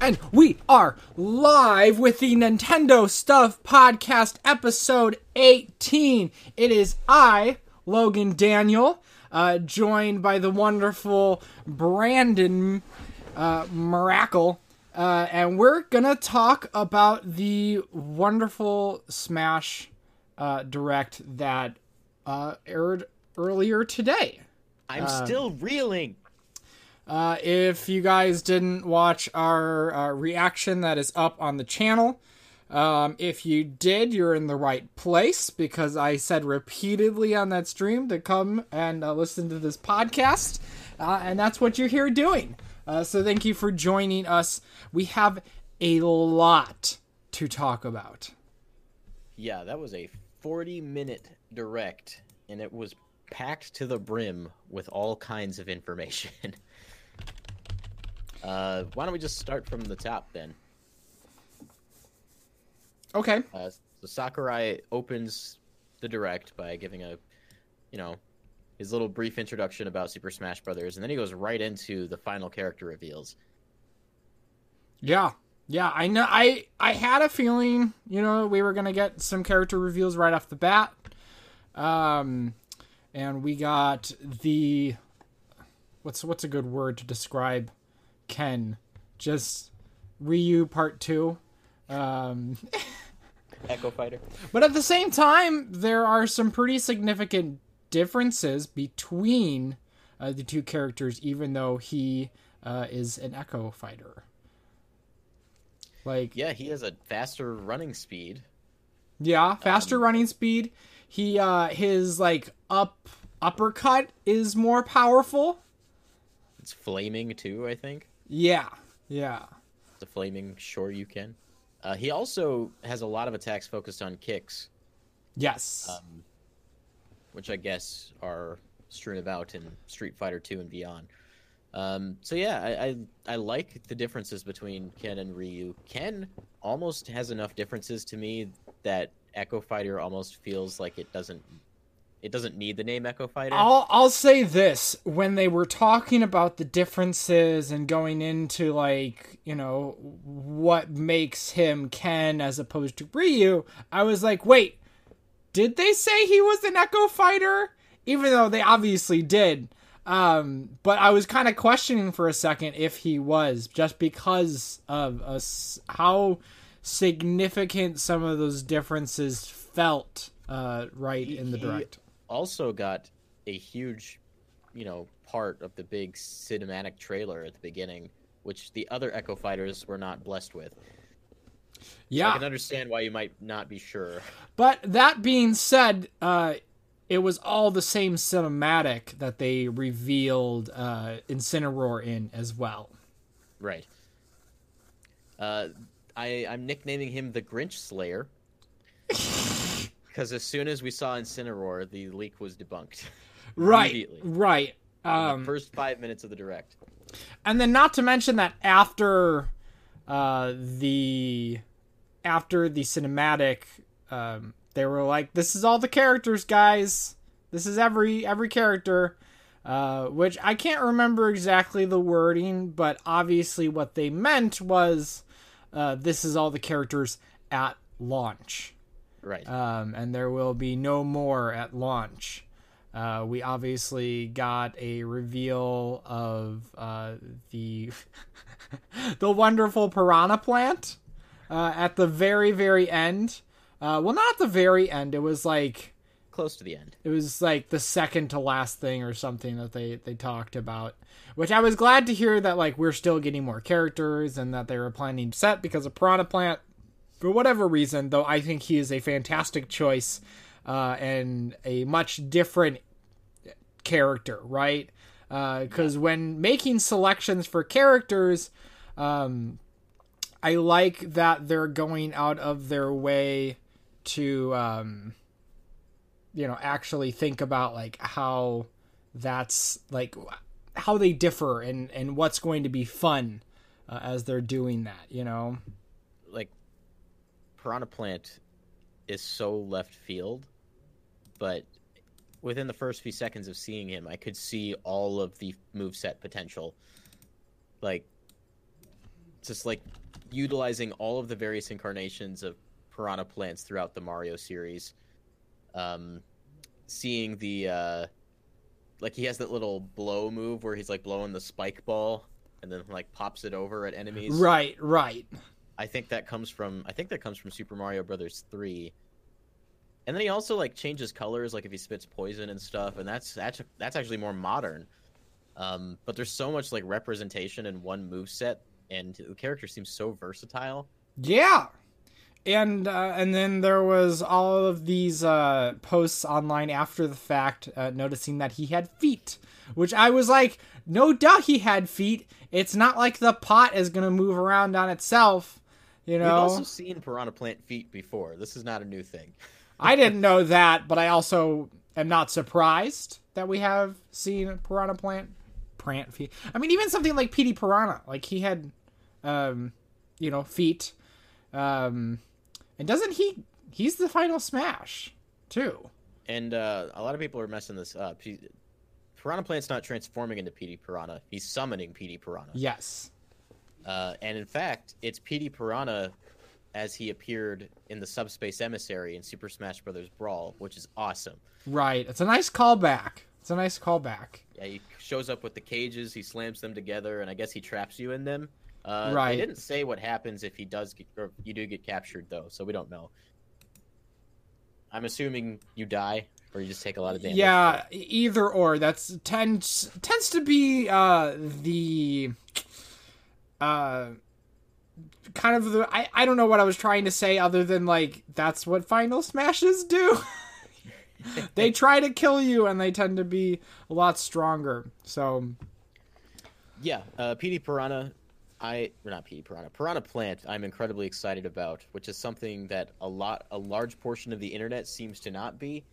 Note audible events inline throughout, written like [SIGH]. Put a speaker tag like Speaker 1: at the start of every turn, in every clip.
Speaker 1: And we are live with the Nintendo Stuff Podcast, episode 18. It is I, Logan Daniel, uh, joined by the wonderful Brandon uh, Miracle. Uh, and we're gonna talk about the wonderful Smash uh, Direct that uh, aired earlier today.
Speaker 2: I'm still reeling.
Speaker 1: Uh, if you guys didn't watch our uh, reaction, that is up on the channel. Um, if you did, you're in the right place because I said repeatedly on that stream to come and uh, listen to this podcast, uh, and that's what you're here doing. Uh, so thank you for joining us. We have a lot to talk about.
Speaker 2: Yeah, that was a 40 minute direct, and it was packed to the brim with all kinds of information. [LAUGHS] uh, why don't we just start from the top then?
Speaker 1: Okay.
Speaker 2: Uh, so Sakurai opens the direct by giving a, you know, his little brief introduction about Super Smash Brothers, and then he goes right into the final character reveals.
Speaker 1: Yeah. Yeah, I know I I had a feeling, you know, we were going to get some character reveals right off the bat. Um and we got the what's what's a good word to describe Ken? Just Ryu part 2. Um [LAUGHS]
Speaker 2: Echo Fighter.
Speaker 1: but at the same time, there are some pretty significant differences between uh, the two characters, even though he uh, is an Echo fighter. Like,
Speaker 2: Yeah, he has a faster running speed.
Speaker 1: yeah, faster
Speaker 2: Um,
Speaker 1: running speed. He uh, his like up uppercut is more powerful.
Speaker 2: It's flaming too, I think.
Speaker 1: Yeah, yeah,
Speaker 2: the flaming sure you can. Uh, he also has a lot of attacks focused on kicks,
Speaker 1: yes,
Speaker 2: um, which I guess are strewn about in Street Fighter Two and beyond. Um, so yeah, I, I I like the differences between Ken and Ryu. Ken almost has enough differences to me that Echo Fighter almost feels like it doesn't it doesn't need the name Echo Fighter.
Speaker 1: I'll I'll say this when they were talking about the differences and going into like you know what makes him Ken as opposed to Ryu, I was like, wait, did they say he was an Echo Fighter? Even though they obviously did, um, but I was kind of questioning for a second if he was just because of us how significant some of those differences felt uh, right
Speaker 2: He-
Speaker 1: in the
Speaker 2: he-
Speaker 1: direct.
Speaker 2: Also got a huge, you know, part of the big cinematic trailer at the beginning, which the other Echo Fighters were not blessed with.
Speaker 1: Yeah.
Speaker 2: I can understand why you might not be sure.
Speaker 1: But that being said, uh, it was all the same cinematic that they revealed uh, Incineroar in as well.
Speaker 2: Right. Uh, I I'm nicknaming him the Grinch Slayer. [LAUGHS] Because as soon as we saw Incineroar, the leak was debunked. [LAUGHS]
Speaker 1: Right,
Speaker 2: Immediately.
Speaker 1: right. Um,
Speaker 2: the first five minutes of the direct.
Speaker 1: and then not to mention that after uh, the after the cinematic, um, they were like, "This is all the characters, guys. This is every every character." Uh, which I can't remember exactly the wording, but obviously what they meant was, uh, "This is all the characters at launch."
Speaker 2: Right.
Speaker 1: um, and there will be no more at launch. Uh, we obviously got a reveal of uh, the [LAUGHS] the wonderful piranha plant uh, at the very very end. Uh, well, not the very end. It was like
Speaker 2: Close to the end.
Speaker 1: it was like the second to last thing or something that they they talked about which i was glad to hear that like we're still getting more characters and that they were planning to set because of piranha plant for whatever reason though i think he is a fantastic choice uh, and a much different character right? Because when making selections for characters um, i like that they're going out of their way to um, you know actually think about like how that's like how they differ and and what's going to be fun uh, as they're doing that you know
Speaker 2: Piranha Plant is so left field, but within the first few seconds of seeing him, I could see all of the moveset potential. Like just like utilizing all of the various incarnations of piranha plants throughout the Mario series. Um, seeing the uh, like he has that little blow move where he's like blowing the spike ball and then like pops it over at enemies.
Speaker 1: Right, right.
Speaker 2: I think that comes from I think that comes from Super Mario Brothers 3. And then he also like changes colors like if he spits poison and stuff and that's that's that's actually more modern. Um, but there's so much like representation in one move set and the character seems so versatile.
Speaker 1: Yeah. And uh, and then there was all of these uh, posts online after the fact, uh, noticing that he had feet, which I was like, no duh, he had feet. It's not like the pot is gonna move around on itself, you know.
Speaker 2: We've also seen piranha plant feet before. This is not a new thing. [LAUGHS]
Speaker 1: I didn't know that, but I also am not surprised that we have seen piranha plant plant feet. I mean, even something like Petey Piranha, like he had, um, you know, feet. Um, and doesn't he? He's the final smash too.
Speaker 2: And uh, a lot of people are messing this up. He, Piranha Plant's not transforming into Petey Piranha. He's summoning Petey Piranha.
Speaker 1: Yes.
Speaker 2: Uh, and in fact, it's Petey Piranha as he appeared in the Subspace Emissary in Super Smash Bros. Brawl, which is awesome.
Speaker 1: Right. It's a nice callback. It's a nice callback.
Speaker 2: Yeah, he shows up with the cages, he slams them together, and I guess he traps you in them. Uh,
Speaker 1: Right.
Speaker 2: They didn't say what happens if he does get, or you do get captured though, so we don't know. I'm assuming you die or you just take a lot of damage.
Speaker 1: Yeah, either or. That's tends tends to be uh the uh kind of the I, I don't know what I was trying to say other than like that's what final smashes do. [LAUGHS] they [LAUGHS] try to kill you and they tend to be a lot stronger. So
Speaker 2: Yeah, uh, Petey Piranha, I or not Petey Piranha, Piranha Plant. I'm incredibly excited about, which is something that a lot, a large portion of the internet seems to not be,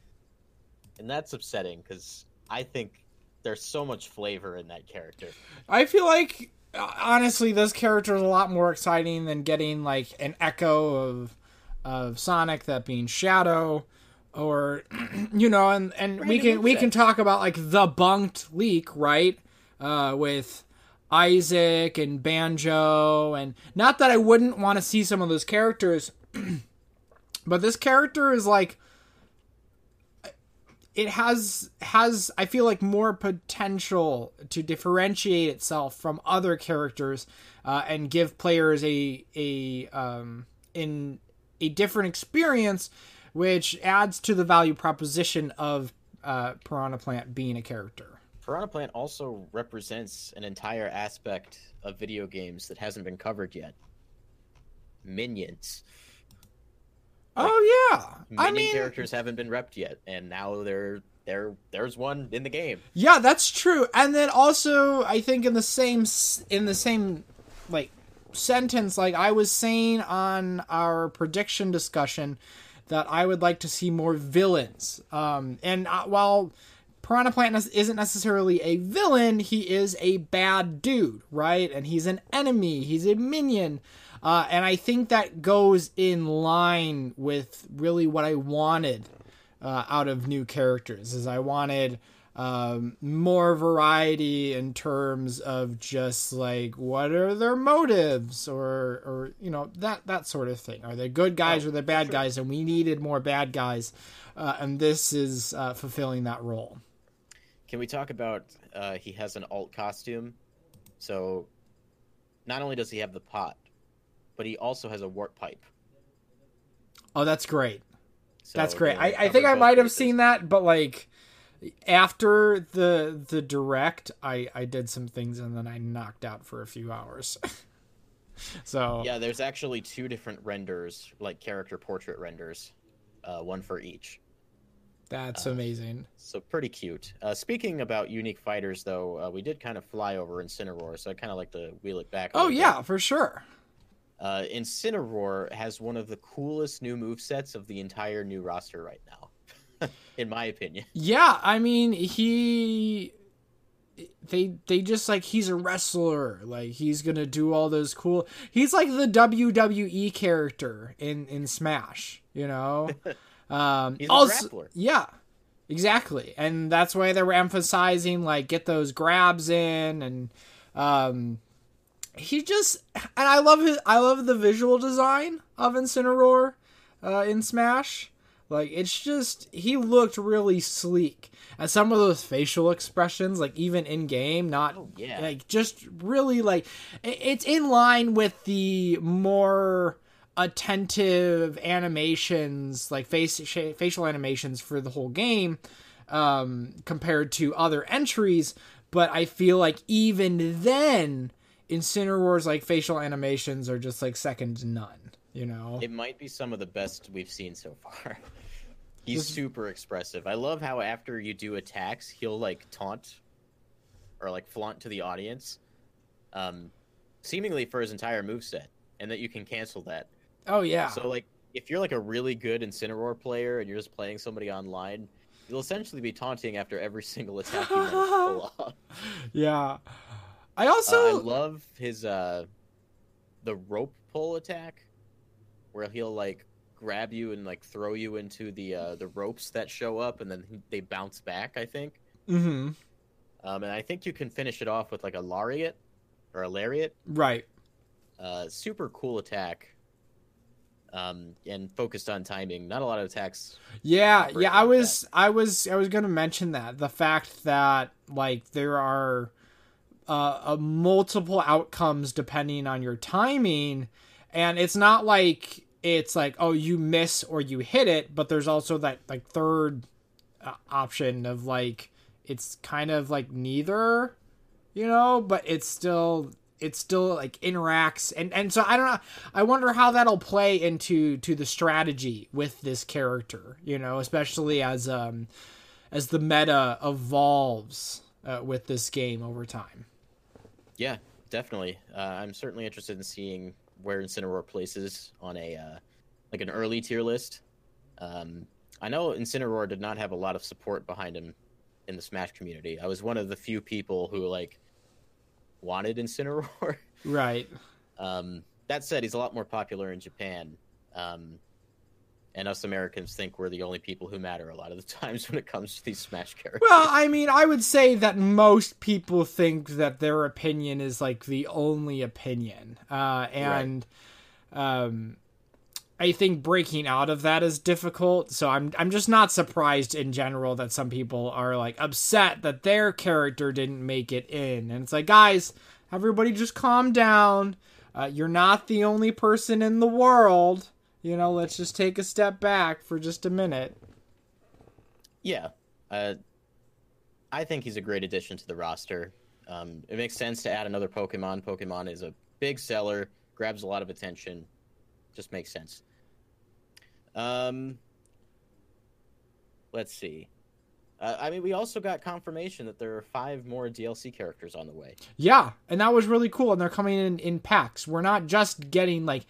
Speaker 2: and that's upsetting because I think there's so much flavor in that character.
Speaker 1: I feel like honestly this character is a lot more exciting than getting like an echo of of Sonic that being Shadow or [CLEARS THROAT] you know and and we can we can talk about like the bunked leak right? Uh with Isaac and Banjo and not that I wouldn't want to see some of those characters [CLEARS THROAT] but this character is like it has has I feel like more potential to differentiate itself from other characters uh, and give players a a um, in a different experience, which adds to the value proposition of uh, Piranha Plant being a character.
Speaker 2: Piranha Plant also represents an entire aspect of video games that hasn't been covered yet. Minions.
Speaker 1: Oh yeah,
Speaker 2: Minion
Speaker 1: I mean
Speaker 2: characters haven't been repped yet, and now there, there, there's one in the game.
Speaker 1: Yeah, that's true. And then also, I think in the same in the same like sentence, like I was saying on our prediction discussion, that I would like to see more villains. Um, and uh, while Piranha Plant isn't necessarily a villain, he is a bad dude, right? And he's an enemy. He's a minion. Uh, and I think that goes in line with really what I wanted uh, out of new characters is I wanted um, more variety in terms of just like what are their motives or or you know that that sort of thing. Are they good guys
Speaker 2: Oh,
Speaker 1: or they bad
Speaker 2: sure.
Speaker 1: guys? And we needed more bad guys, uh, and this is uh, fulfilling that role.
Speaker 2: Can we talk about uh, he has an alt costume? So not only does he have the pot, but he also has a warp pipe.
Speaker 1: Oh, that's great.
Speaker 2: So
Speaker 1: That's great. I, I think I might have seen that, but like after the the direct, I I did some things and then I knocked out for a few hours. [LAUGHS] so
Speaker 2: Yeah, there's actually two different renders, like character portrait renders, uh, one for each.
Speaker 1: that's
Speaker 2: uh,
Speaker 1: amazing.
Speaker 2: So pretty cute. Uh, speaking about unique fighters, though, uh, we did kind of fly over Incineroar, so I kind of like to wheel it back.
Speaker 1: Oh
Speaker 2: little bit.
Speaker 1: yeah, for sure.
Speaker 2: Uh, Incineroar has one of the coolest new move sets of the entire new roster right now, [LAUGHS] in my opinion.
Speaker 1: Yeah, I mean he they they just like he's a wrestler. Like he's going to do all those cool He's like the WWE character in in Smash, you know. [LAUGHS] Um
Speaker 2: He's a
Speaker 1: also,
Speaker 2: grappler.
Speaker 1: Yeah. Exactly. And that's why they were emphasizing like get those grabs in and um he just and I love his I love the visual design of Incineroar uh, in Smash. Like it's just he looked really sleek. And some of those facial expressions, like even in game, not
Speaker 2: Oh, yeah.
Speaker 1: like just really like it's in line with the more attentive animations, like face sh- facial animations for the whole game, um, compared to other entries. But I feel like even then, Incineroar's like facial animations are just like second to none. You know?
Speaker 2: It might be some of the best we've seen so far. [LAUGHS] He's super expressive. I love how after you do attacks, he'll like taunt or like flaunt to the audience, um, seemingly for his entire moveset, and that you can cancel that.
Speaker 1: oh yeah.
Speaker 2: So like, if you're like a really good Incineroar player and you're just playing somebody online, you'll essentially be taunting after every single attack you pull [LAUGHS] off.
Speaker 1: yeah. I
Speaker 2: Uh,
Speaker 1: also
Speaker 2: I love his uh, the rope pull attack, where he'll like grab you and like throw you into the uh, the ropes that show up, and then they bounce back. I think,
Speaker 1: hmm
Speaker 2: um, and I think you can finish it off with like a lariat or a lariat.
Speaker 1: right.
Speaker 2: Uh, super cool attack, um, and focused on timing. Not a lot of attacks.
Speaker 1: Yeah, yeah, I
Speaker 2: like
Speaker 1: was I was I was going to mention that the fact that like there are uh, uh multiple outcomes depending on your timing and it's not like it's like oh you miss or you hit it, but there's also that like third uh, option of like it's kind of like neither, you know, but it's still it still like interacts and and so I don't know I wonder how that'll play into to the strategy with this character, you know, especially as um as the meta evolves uh, with this game over time.
Speaker 2: Yeah, definitely. Uh, I'm certainly interested in seeing where Incineroar places on a uh, like an early tier list. Um, I know Incineroar did not have a lot of support behind him in the Smash community. I was one of the few people who like wanted Incineroar. [LAUGHS]
Speaker 1: Right.
Speaker 2: um, that said, he's a lot more popular in Japan. Um, and us Americans think we're the only people who matter a lot of the [LAUGHS] times when it comes to these Smash characters.
Speaker 1: Well, I mean, I would say that most people think that their opinion is like the only opinion. Uh, and um, I think breaking out of that is difficult. So I'm I'm just not surprised in general that some people are like upset that their character didn't make it in. And it's like, guys, everybody just calm down. Uh, you're not the only person in the world. You know, let's just take a step back for just a minute.
Speaker 2: Yeah, uh, I think he's a great addition to the roster. Um, it makes sense to add another Pokemon. Pokemon is a big seller, grabs a lot of attention. Just makes sense. Um, let's see. Uh, I mean, we also got confirmation that there are five more DLC characters on the way.
Speaker 1: Yeah, and that was really cool. And they're coming in in packs. We're not just getting like,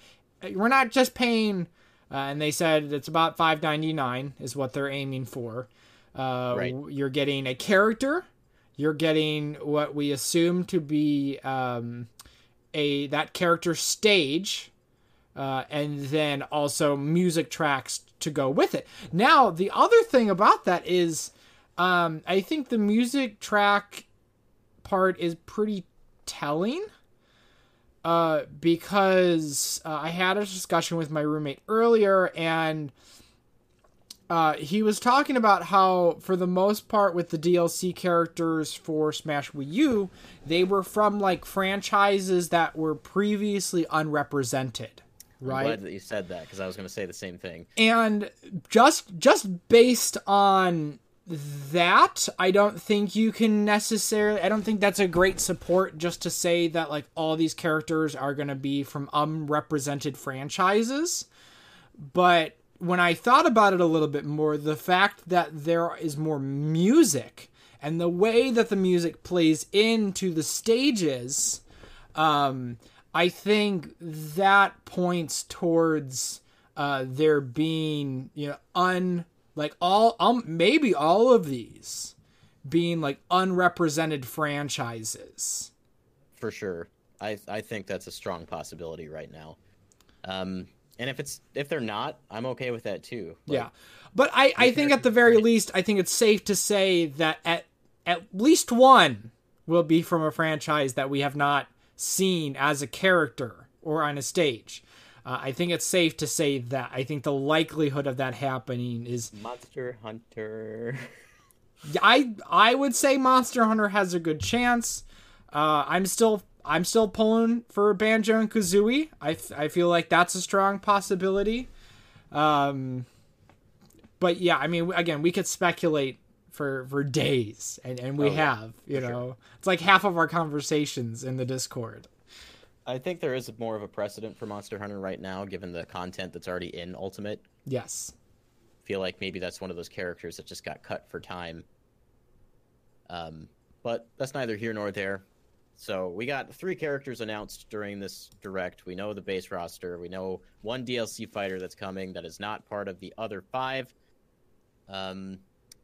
Speaker 1: we're not just paying. Uh, and they said it's about five ninety nine is what they're aiming for. Uh,
Speaker 2: Right.
Speaker 1: You're getting a character. You're getting what we assume to be um, a that character stage, uh, and then also music tracks to go with it. Now, the other thing about that is, um, I think the music track part is pretty telling uh, because uh, I had a discussion with my roommate earlier, and uh, he was talking about how, for the most part, with the DLC characters for Smash Wii U, they were from like franchises that were previously unrepresented,
Speaker 2: I'm
Speaker 1: right?
Speaker 2: glad that you said that because I was going to say the same thing.
Speaker 1: and just just based on that i don't think you can necessarily i don't think that's a great support just to say that like all these characters are going to be from unrepresented franchises. But when i thought about it a little bit more the fact that there is more music and the way that the music plays into the stages um, I think that points towards uh, there being you know un like all um maybe all of these being like unrepresented franchises.
Speaker 2: For sure. I I think that's a strong possibility right now. Um, and if it's if they're not, I'm okay with that too. Like,
Speaker 1: yeah, but I I think at the very least I think it's safe to say that at at least one will be from a franchise that we have not seen as a character or on a stage. Uh, I think it's safe to say that. I think the likelihood of that happening is
Speaker 2: Monster Hunter.
Speaker 1: I I would say Monster Hunter has a good chance. Uh, I'm still I'm still pulling for Banjo and Kazooie. I, I feel like that's a strong possibility. Um, but yeah, I mean, again, we could speculate for for days, and, and we
Speaker 2: Oh,
Speaker 1: have. You know,
Speaker 2: sure.
Speaker 1: it's like half of our conversations in the Discord.
Speaker 2: I think there is more of a precedent for Monster Hunter right now, given the content that's already in Ultimate.
Speaker 1: Yes.
Speaker 2: Feel like maybe that's one of those characters that just got cut for time. Um, but that's neither here nor there. So we got three characters announced during this direct. We know the base roster. We know one DLC fighter that's coming that is not part of the other five. Um,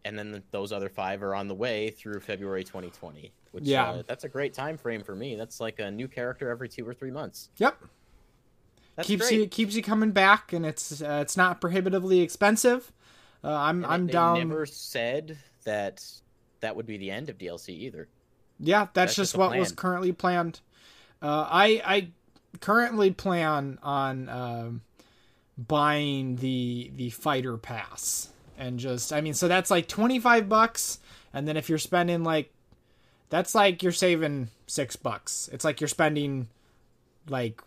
Speaker 2: and then those other five are on the way through February 2020. Which
Speaker 1: Yeah.
Speaker 2: uh, that's a great time frame for me. That's like a new character every two or three months.
Speaker 1: Yep.
Speaker 2: That's
Speaker 1: keeps
Speaker 2: great.
Speaker 1: you keeps you coming back, and it's uh, it's not prohibitively expensive. Uh, I'm
Speaker 2: And
Speaker 1: I'm
Speaker 2: they
Speaker 1: down.
Speaker 2: never said that that would be the end of DLC either.
Speaker 1: Yeah, that's,
Speaker 2: That's
Speaker 1: just
Speaker 2: just
Speaker 1: what was currently planned. Uh, I I currently plan on um, buying the the fighter pass and just I mean so that's like 25 bucks and then if you're spending like that's like you're saving 6 bucks. It's like you're spending like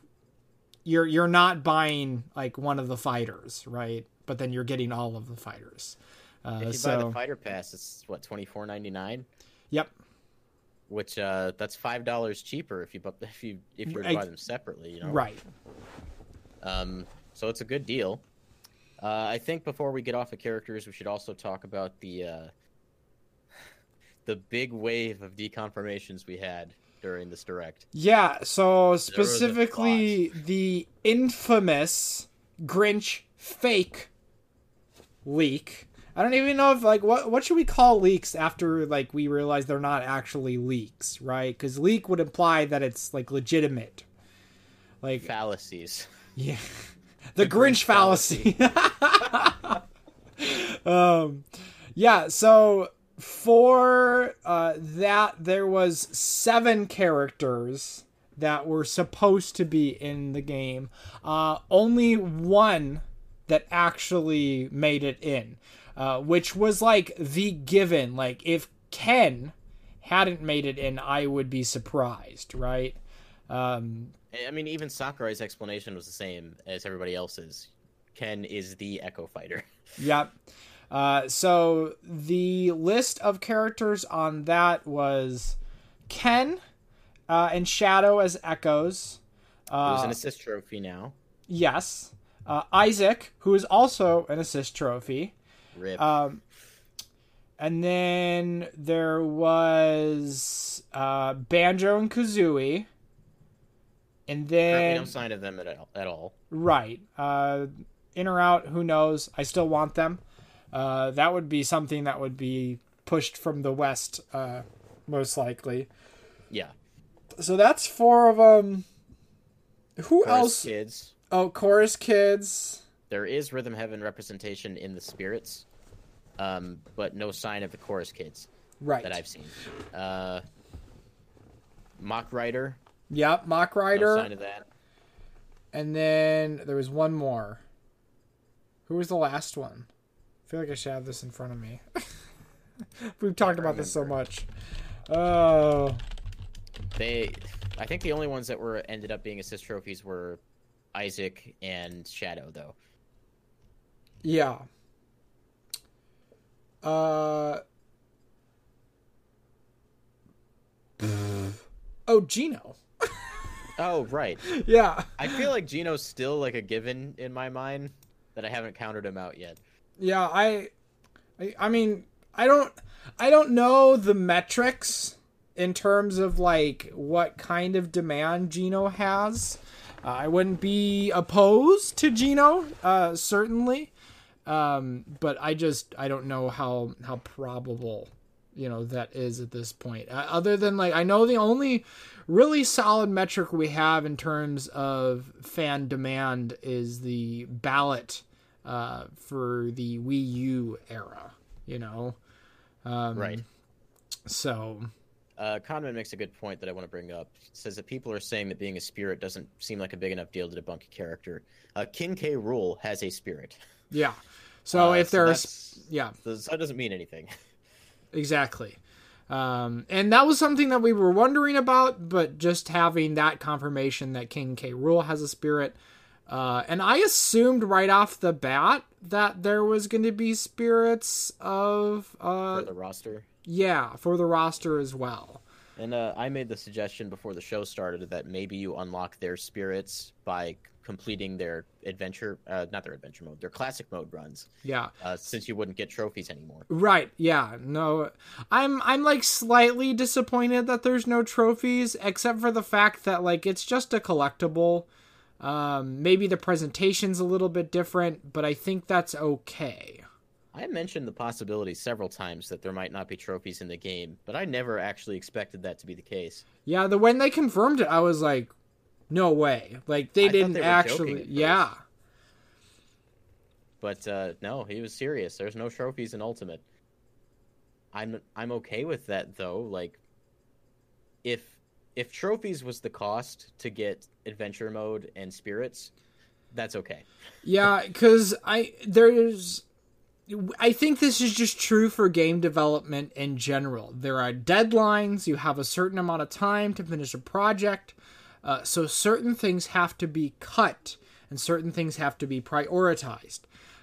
Speaker 1: you're you're not buying like one of the fighters, right? But then you're getting all of the fighters. Uh,
Speaker 2: If you
Speaker 1: so
Speaker 2: buy the fighter pass, it's what twenty four ninety nine,
Speaker 1: yep.
Speaker 2: which uh, that's five dollars cheaper if you bu- if you if you were to
Speaker 1: Right.
Speaker 2: buy them separately. You know,
Speaker 1: Right.
Speaker 2: Um, so it's a good deal. Uh, I think before we get off of characters, we should also talk about the uh, the big wave of deconfirmations we had during this direct.
Speaker 1: Yeah, so specifically the infamous Grinch fake leak. I don't even know if like what what should we call leaks after like we realize they're not actually leaks, right? Cuz leak would imply that it's like legitimate. Like
Speaker 2: Fallacies.
Speaker 1: yeah. [LAUGHS] The, Grinch,
Speaker 2: Grinch
Speaker 1: fallacy. [LAUGHS] um yeah, so for uh that there was seven characters that were supposed to be in the game. Uh only one that actually made it in. Uh which was like the given like if Ken hadn't made it in, I would be surprised, right? Um
Speaker 2: I mean, even Sakurai's explanation was the same as everybody else's. Ken is the Echo Fighter. [LAUGHS]
Speaker 1: Yep. Uh, so the list of characters on that was Ken uh, and Shadow as echoes. Uh,
Speaker 2: an assist trophy now.
Speaker 1: yes. Uh, Isaac, who is also an assist trophy.
Speaker 2: Rip.
Speaker 1: Um, and then there was uh, Banjo and Kazooie. And
Speaker 2: Currently
Speaker 1: then
Speaker 2: no sign of them at, at all.
Speaker 1: Right. Uh, in or out, who knows? I still want them. Uh, that would be something that would be pushed from the west, uh, most likely.
Speaker 2: Yeah.
Speaker 1: So that's four of them. Who
Speaker 2: Chorus
Speaker 1: else?
Speaker 2: Kids.
Speaker 1: Oh, chorus kids.
Speaker 2: There is Rhythm Heaven representation in the spirits, um, but no sign of the Chorus Kids
Speaker 1: Right.
Speaker 2: that I've seen. Uh, Mach Rider.
Speaker 1: Yep,
Speaker 2: Mach
Speaker 1: Rider.
Speaker 2: No sign of that.
Speaker 1: and then there was one more. Who was the last one? I feel like I should have this in front of me. [LAUGHS] We've talked about this so much. Oh.
Speaker 2: They, I think the only ones that were ended up being assist trophies were Isaac and Shadow, though.
Speaker 1: Yeah. Uh. [SIGHS] oh, Geno.
Speaker 2: Oh, right.
Speaker 1: Yeah.
Speaker 2: I feel like Geno's still like a given in my mind that I haven't counted him out yet.
Speaker 1: Yeah, I, I, I mean, I don't, I don't know the metrics in terms of like what kind of demand Geno has. Uh, I wouldn't be opposed to Geno, uh, certainly, um, but I just I don't know how how probable you know that is at this point. Uh, other than like I know the only really solid metric we have in terms of fan demand is the ballot uh, for the Wii U era. You know, um,
Speaker 2: Right.
Speaker 1: So
Speaker 2: Uh, Conman makes a good point that I want to bring up. Says that people are saying that being a spirit doesn't seem like a big enough deal to debunk a character. Uh, King K. Rool has a spirit.
Speaker 1: Yeah. So
Speaker 2: Uh,
Speaker 1: if there's yeah,
Speaker 2: So that doesn't mean anything. [LAUGHS]
Speaker 1: exactly. Um, and that was something that we were wondering about, but just having that confirmation that King K. Rool has a spirit. Uh, and I assumed right off the bat that there was going to be spirits of, uh,
Speaker 2: for the roster.
Speaker 1: yeah, for the roster as well.
Speaker 2: And uh, I made the suggestion before the show started that maybe you unlock their spirits by completing their adventure, uh, not their adventure mode, their classic mode runs,
Speaker 1: Yeah.
Speaker 2: uh, since you wouldn't get trophies anymore.
Speaker 1: Right. Yeah. No. I'm I'm like slightly disappointed that there's no trophies except for the fact that like it's just a collectible. Um maybe the presentation's a little bit different, but I think that's okay.
Speaker 2: I mentioned the possibility several times that there might not be trophies in the game, but I never actually expected that to be the case.
Speaker 1: Yeah, the when they confirmed it I was like no way. Like they
Speaker 2: I
Speaker 1: didn't
Speaker 2: they
Speaker 1: actually Yeah.
Speaker 2: But uh, no, he was serious. There's no trophies in Ultimate. I'm I'm okay with that though. Like, if if trophies was the cost to get adventure mode and spirits, that's okay. [LAUGHS]
Speaker 1: Yeah, because I there's I think this is just true for game development in general. There are deadlines. You have a certain amount of time to finish a project, uh, so certain things have to be cut and certain things have to be prioritized.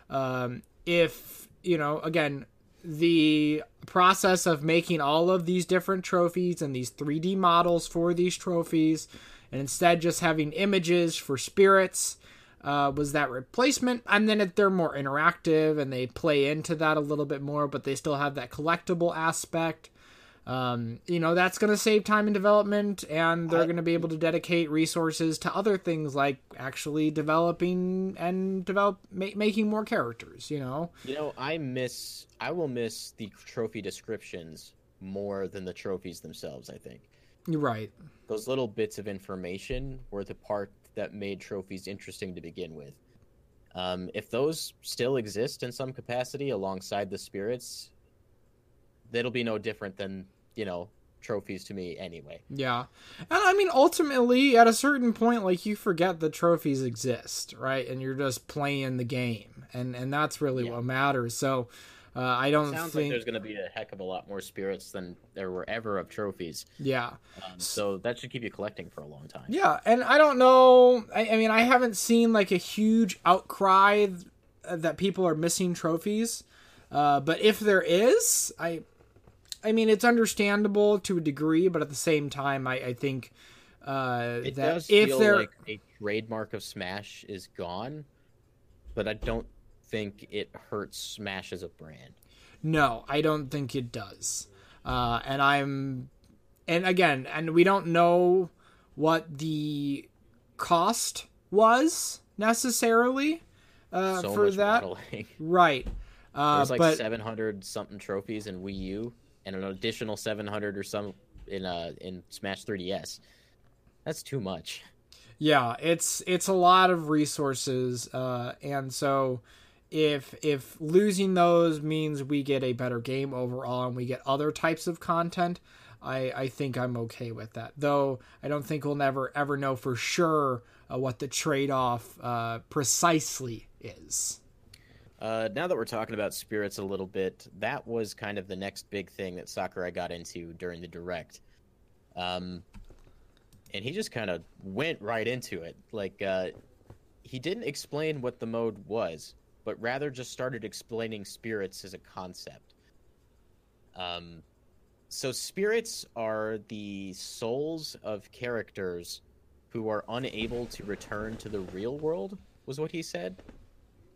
Speaker 1: Um, if you know, again, the process of making all of these different trophies and these 3D models for these trophies, and instead just having images for spirits uh, was that replacement. And then if they're more interactive and they play into that a little bit more, but they still have that collectible aspect. Um, you know, that's going to save time in development, and they're going to be able to dedicate resources to other things like actually developing and develop ma- making more characters. You know,
Speaker 2: You know, I miss I will miss the trophy descriptions more than the trophies themselves. I think
Speaker 1: you're right.
Speaker 2: those little bits of information were the part that made trophies interesting to begin with. Um, if those still exist in some capacity alongside the spirits, that'll be no different than you know trophies to me anyway.
Speaker 1: Yeah. And I mean, ultimately, at a certain point, like, you forget the trophies exist, right? And you're just playing the game. And, and that's really
Speaker 2: Yeah.
Speaker 1: what matters. So, uh, I don't
Speaker 2: Sounds like
Speaker 1: think.
Speaker 2: there's going to be a heck of a lot more spirits than there were ever of trophies.
Speaker 1: yeah.
Speaker 2: Um, so that should keep you collecting for a long time.
Speaker 1: Yeah. And I don't know. I, I mean, I haven't seen, like, a huge outcry th- that people are missing trophies. Uh, but if there is, I. I mean, it's understandable to a degree, but at the same time, I, I think uh,
Speaker 2: It
Speaker 1: that
Speaker 2: does
Speaker 1: if
Speaker 2: feel
Speaker 1: there,
Speaker 2: like a trademark of Smash is gone, but I don't think it hurts Smash as a brand.
Speaker 1: No, I don't think it does. Uh, and I'm, and again, and we don't know what the cost was necessarily uh,
Speaker 2: so
Speaker 1: for that.
Speaker 2: modeling. [LAUGHS]
Speaker 1: Right. Uh,
Speaker 2: There's like
Speaker 1: but
Speaker 2: 700 something trophies in Wii U, and an additional 700 or some in uh in Smash 3DS. That's too much.
Speaker 1: yeah, it's it's a lot of resources, uh, and so if if losing those means we get a better game overall and we get other types of content, I I think I'm okay with that. Though I don't think we'll never ever know for sure uh, what the trade off uh, precisely is.
Speaker 2: Uh, now that we're talking about spirits a little bit, that was kind of the next big thing that Sakurai got into during the direct. Um, and he just kind of went right into it. Like, uh, he didn't explain what the mode was, but rather just started explaining spirits as a concept. Um, so, spirits are the souls of characters who are unable to return to the real world, was what he said.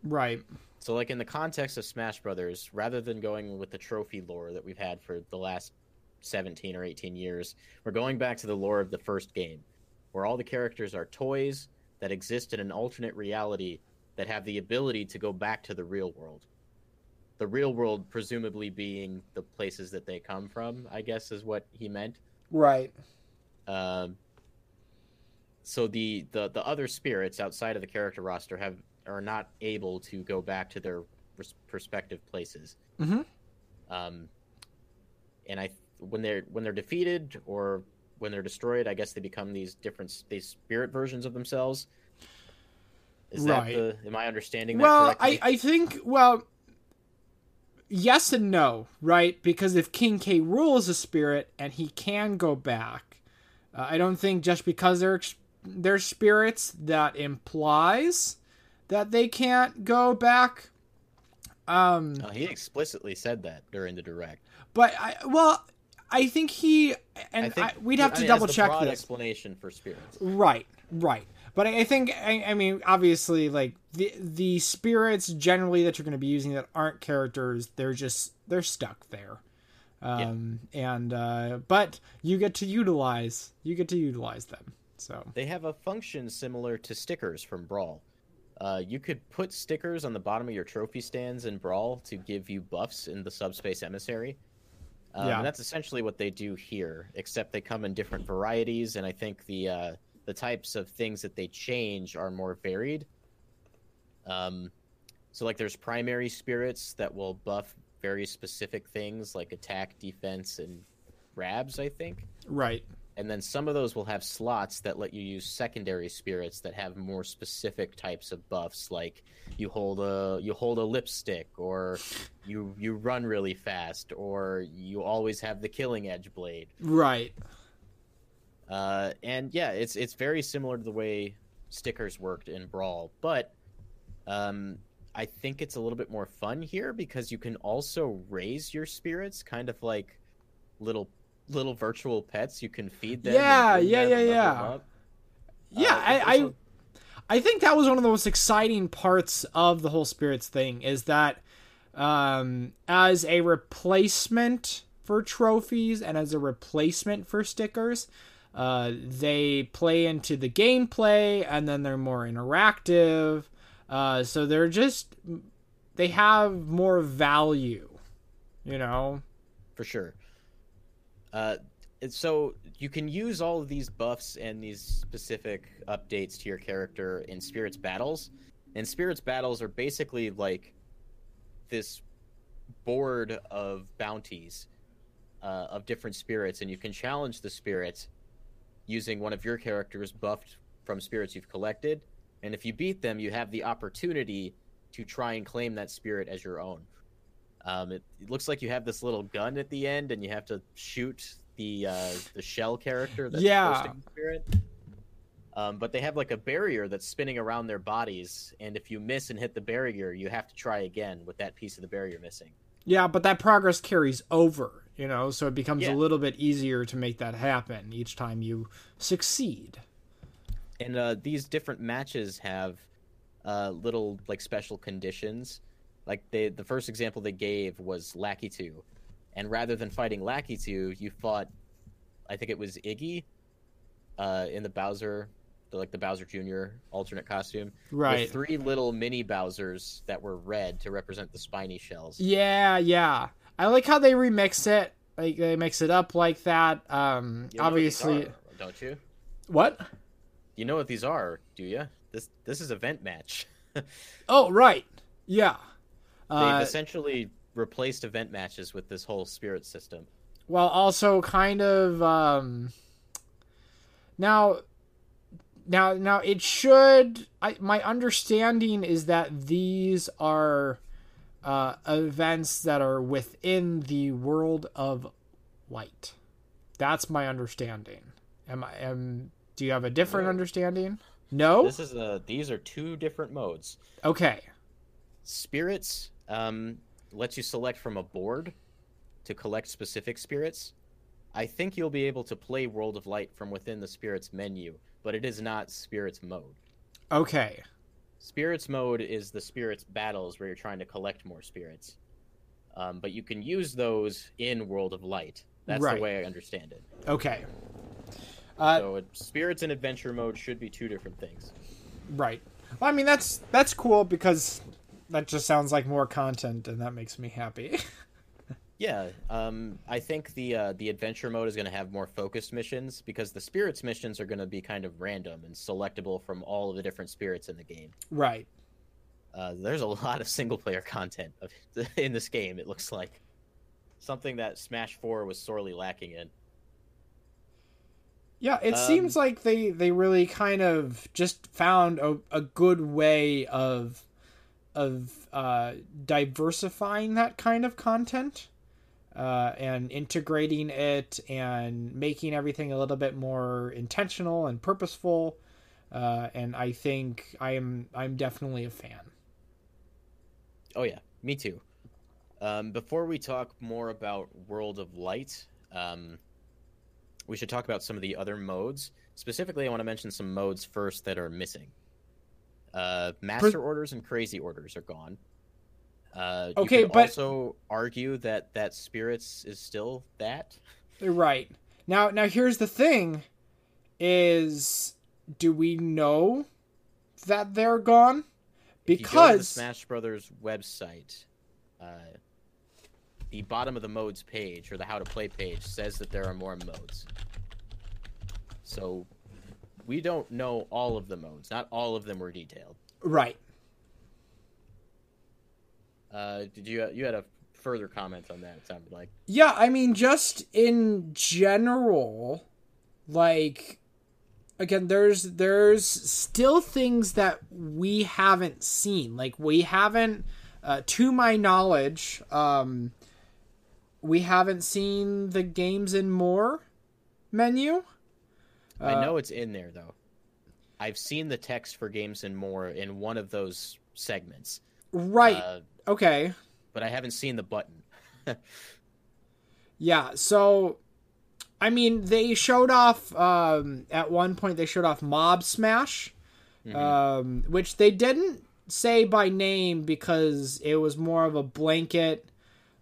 Speaker 1: Right.
Speaker 2: So, like in the context of Smash Brothers, rather than going with the trophy lore that we've had for the last 17 or 18 years, we're going back to the lore of the first game, where all the characters are toys that exist in an alternate reality that have the ability to go back to the real world. The real world, presumably being the places that they come from, I guess is what he meant.
Speaker 1: Right.
Speaker 2: Um, so the, the the other spirits outside of the character roster have are not able to go back to their res- respective places.
Speaker 1: Mhm.
Speaker 2: Um, and I when they're when they're defeated or when they're destroyed, I guess they become these different these spirit versions of themselves. Is
Speaker 1: Right.
Speaker 2: that the? Am I understanding that
Speaker 1: Well,
Speaker 2: correctly?
Speaker 1: I, I think, well, yes and no, right? Because if King K. Rool is a spirit and he can go back, uh, I don't think just because they're, they're spirits that implies that they can't go back. Um,
Speaker 2: Oh, he explicitly said that during the direct.
Speaker 1: but I, well, I think he, and
Speaker 2: I think
Speaker 1: I, we'd have
Speaker 2: I
Speaker 1: to
Speaker 2: mean,
Speaker 1: double check
Speaker 2: broad
Speaker 1: this.
Speaker 2: explanation for spirits.
Speaker 1: Right, right. But I think I, I mean obviously like the the spirits generally that you're going to be using that aren't characters, they're just they're stuck there. Um and uh but you get to utilize you get to utilize them. So
Speaker 2: They have a function similar to stickers from Brawl. Uh, you could put stickers on the bottom of your trophy stands in Brawl to give you buffs in the subspace emissary. Um,
Speaker 1: Yeah.
Speaker 2: And that's essentially what they do here, except they come in different varieties, and I think the uh, the types of things that they change are more varied. Um, so like there's primary spirits that will buff very specific things like attack, defense, and grabs. I think
Speaker 1: right.
Speaker 2: And then some of those will have slots that let you use secondary spirits that have more specific types of buffs like you hold a you hold a lipstick or you you run really fast or you always have the killing edge blade
Speaker 1: Right.
Speaker 2: uh, and yeah it's it's very similar to the way stickers worked in brawl but um, i think it's a little bit more fun here because you can also raise your spirits kind of like little little virtual pets you can feed them
Speaker 1: Yeah, yeah,
Speaker 2: them
Speaker 1: yeah, yeah. Yeah,
Speaker 2: Uh,
Speaker 1: I, I I think that was one of the most exciting parts of the whole spirits thing is that um, as a replacement for trophies and as a replacement for stickers, uh, they play into the gameplay and then they're more interactive. Uh, so they're just they have more value, you know.
Speaker 2: for sure. Uh, so you can use all of these buffs and these specific updates to your character in Spirits battles, and Spirits battles are basically like this board of bounties uh, of different spirits, and you can challenge the spirits using one of your characters buffed from spirits you've collected, and if you beat them, you have the opportunity to try and claim that spirit as your own. Um, it, it looks like you have this little gun at the end, and you have to shoot the uh, the shell character that's
Speaker 1: Yeah.
Speaker 2: spirit. Um, but they have like a barrier that's spinning around their bodies, and if you miss and hit the barrier, you have to try again with that piece of the barrier missing.
Speaker 1: Yeah, but that progress carries over, you know, so it becomes
Speaker 2: Yeah.
Speaker 1: a little bit easier to make that happen each time you succeed.
Speaker 2: And uh, these different matches have uh, little like special conditions. Like they, the first example they gave was Lakitu, and rather than fighting Lakitu, you fought, I think it was Iggy, uh, in the Bowser, the, like the Bowser Junior alternate costume,
Speaker 1: Right.
Speaker 2: with three little mini Bowsers that were red to represent the spiny shells.
Speaker 1: Yeah, yeah. I like how they remix it. Like they mix it up like that. Um
Speaker 2: You know
Speaker 1: obviously
Speaker 2: are, don't you?
Speaker 1: What?
Speaker 2: You know what these are, do you? This this is event match. [LAUGHS]
Speaker 1: Oh, right. Yeah.
Speaker 2: They've
Speaker 1: Uh,
Speaker 2: essentially replaced event matches with this whole spirit system.
Speaker 1: while also kind of um now now now it should I, my understanding is that these are uh events that are within the world of light that's my understanding am i am do you have a different
Speaker 2: No.
Speaker 1: understanding no
Speaker 2: This is a. These are two different modes.
Speaker 1: okay
Speaker 2: Spirits um, lets you select from a board to collect specific spirits. I think you'll be able to play World of Light from within the spirits menu, but it is not spirits mode.
Speaker 1: okay
Speaker 2: Spirits mode is the spirits battles where you're trying to collect more spirits. Um, but you can use those in World of Light. That's
Speaker 1: Right.
Speaker 2: the way I understand it.
Speaker 1: okay uh,
Speaker 2: So it, spirits and adventure mode should be two different things.
Speaker 1: Right. Well, I mean that's that's cool because that just sounds like more content, and that makes me happy. [LAUGHS]
Speaker 2: Yeah, um, I think the uh, the adventure mode is going to have more focused missions because the spirits missions are going to be kind of random and selectable from all of the different spirits in the game.
Speaker 1: right.
Speaker 2: Uh, there's a lot of single player content of, [LAUGHS] in this game. It looks like. something that Smash Four was sorely lacking in.
Speaker 1: Yeah, it
Speaker 2: Um,
Speaker 1: seems like they they really kind of just found a, a good way of of uh, diversifying that kind of content uh, and integrating it and making everything a little bit more intentional and purposeful. Uh, and I think I am I'm definitely a fan.
Speaker 2: Oh yeah, me too. Um, before we talk more about World of Light, um, we should talk about some of the other modes. Specifically, I want to mention some modes first that are missing. Uh, Master Orders and Crazy Orders are gone. Uh, you
Speaker 1: Okay, but-
Speaker 2: also argue that that Spirits is still that.
Speaker 1: Right now, now here's the thing: is do we know that they're gone?
Speaker 2: If you go to the
Speaker 1: Because
Speaker 2: Smash Brothers website, uh, the bottom of the modes page or the how to play page says that there are more modes. So we don't know all of the modes. Not all of them were detailed.
Speaker 1: right,
Speaker 2: Uh, did you you had a further comment on that? It sounded like
Speaker 1: Yeah, I mean, just in general, like again, there's there's still things that we haven't seen. Like we haven't, uh, to my knowledge, um, we haven't seen the games and more menu.
Speaker 2: I
Speaker 1: Uh,
Speaker 2: know it's in there though. I've seen the text for games and more in one of those segments.
Speaker 1: Right.
Speaker 2: Uh,
Speaker 1: okay.
Speaker 2: but I haven't seen the button.
Speaker 1: Yeah, so I mean they showed off um at one point they showed off Mob Smash.
Speaker 2: Mhm.
Speaker 1: Um which they didn't say by name because it was more of a blanket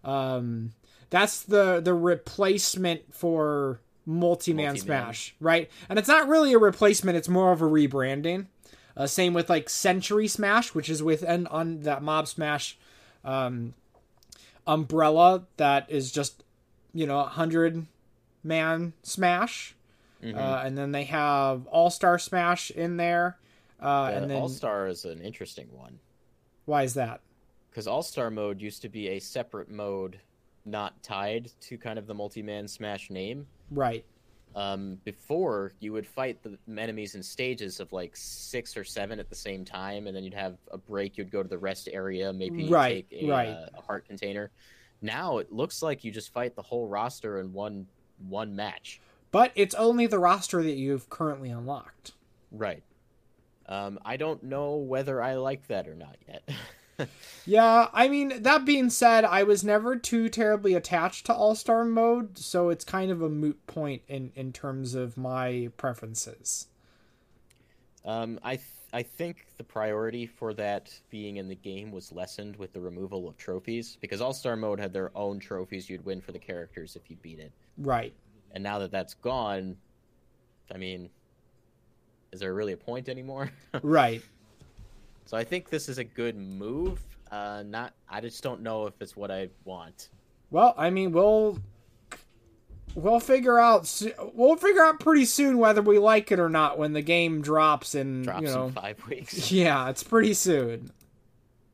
Speaker 1: um that's the the replacement for Multi-Man,
Speaker 2: Multi-Man.
Speaker 1: Smash, right? And it's not really a replacement, it's more of a rebranding. Uh, same with like Century Smash, which is within on that Mob Smash um umbrella that is just you know, 100 man smash.
Speaker 2: Mhm.
Speaker 1: Uh, and then they have All Star Smash in there. Uh, and then
Speaker 2: All Star is an interesting one.
Speaker 1: why is that?
Speaker 2: because All Star mode used to be a separate mode, not tied to kind of the multi-man Smash name.
Speaker 1: Right.
Speaker 2: Um, before you would fight the enemies in stages of like six or seven at the same time, and then you'd have a break. You'd go to the rest area, maybe
Speaker 1: Right,
Speaker 2: take a,
Speaker 1: right.
Speaker 2: uh, a heart container. Now it looks like you just fight the whole roster in one one match.
Speaker 1: But it's only the roster that you've currently unlocked.
Speaker 2: Right. Um, I don't know whether I like that or not yet. [LAUGHS]
Speaker 1: Yeah, I mean, that being said, I was never too terribly attached to All Star mode, so it's kind of a moot point in, in terms of my preferences.
Speaker 2: Um, I th- I think the priority for that being in the game was lessened with the removal of trophies because All Star Mode had their own trophies you'd win for the characters if you beat it,
Speaker 1: Right.
Speaker 2: and now that that's gone, I mean, is there really a point anymore? [LAUGHS]
Speaker 1: Right.
Speaker 2: So I think this is a good move. Uh, not I just don't know if it's what I want.
Speaker 1: Well, I mean, we'll we'll figure out we'll figure out pretty soon whether we like it or not when the game drops in
Speaker 2: Drops
Speaker 1: you know
Speaker 2: in five weeks. [LAUGHS]
Speaker 1: yeah it's pretty soon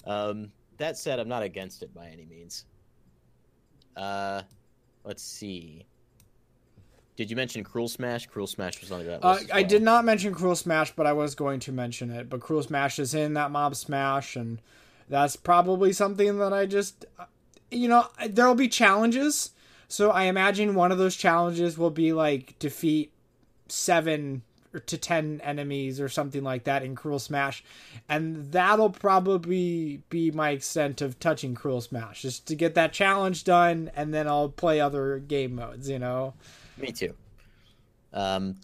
Speaker 2: Um, that said, I'm not against it by any means. Uh, let's see. Did you mention Cruel Smash? Cruel Smash was on that
Speaker 1: uh,
Speaker 2: list. as
Speaker 1: i did not mention cruel smash but i was going to mention it but cruel smash is in that mob smash and that's probably something that i just you know there'll be challenges so i imagine one of those challenges will be like defeat seven to ten enemies or something like that in cruel smash and that'll probably be my extent of touching cruel smash just to get that challenge done and then i'll play other game modes you know
Speaker 2: Me too. Um,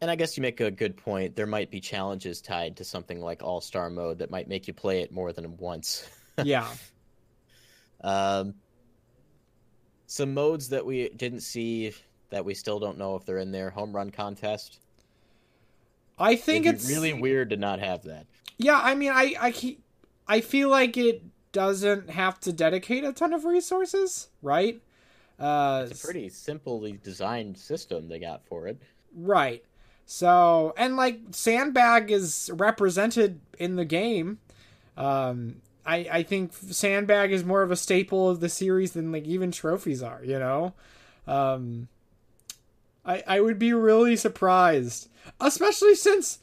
Speaker 2: and I guess you make a good point. There might be challenges tied to something like All Star Mode that might make you play it more than once. [LAUGHS]
Speaker 1: yeah
Speaker 2: Um, some modes that we didn't see that we still don't know if they're in there. Home run contest.
Speaker 1: i think it's
Speaker 2: really weird to not have that.
Speaker 1: Yeah, I mean, I I I feel like it doesn't have to dedicate a ton of resources, right? Uh,
Speaker 2: It's a pretty simply designed system they got for it.
Speaker 1: right. So, and like Sandbag is represented in the game. Um, I I think sandbag is more of a staple of the series than like even trophies are. You know, um, I I would be really surprised, especially since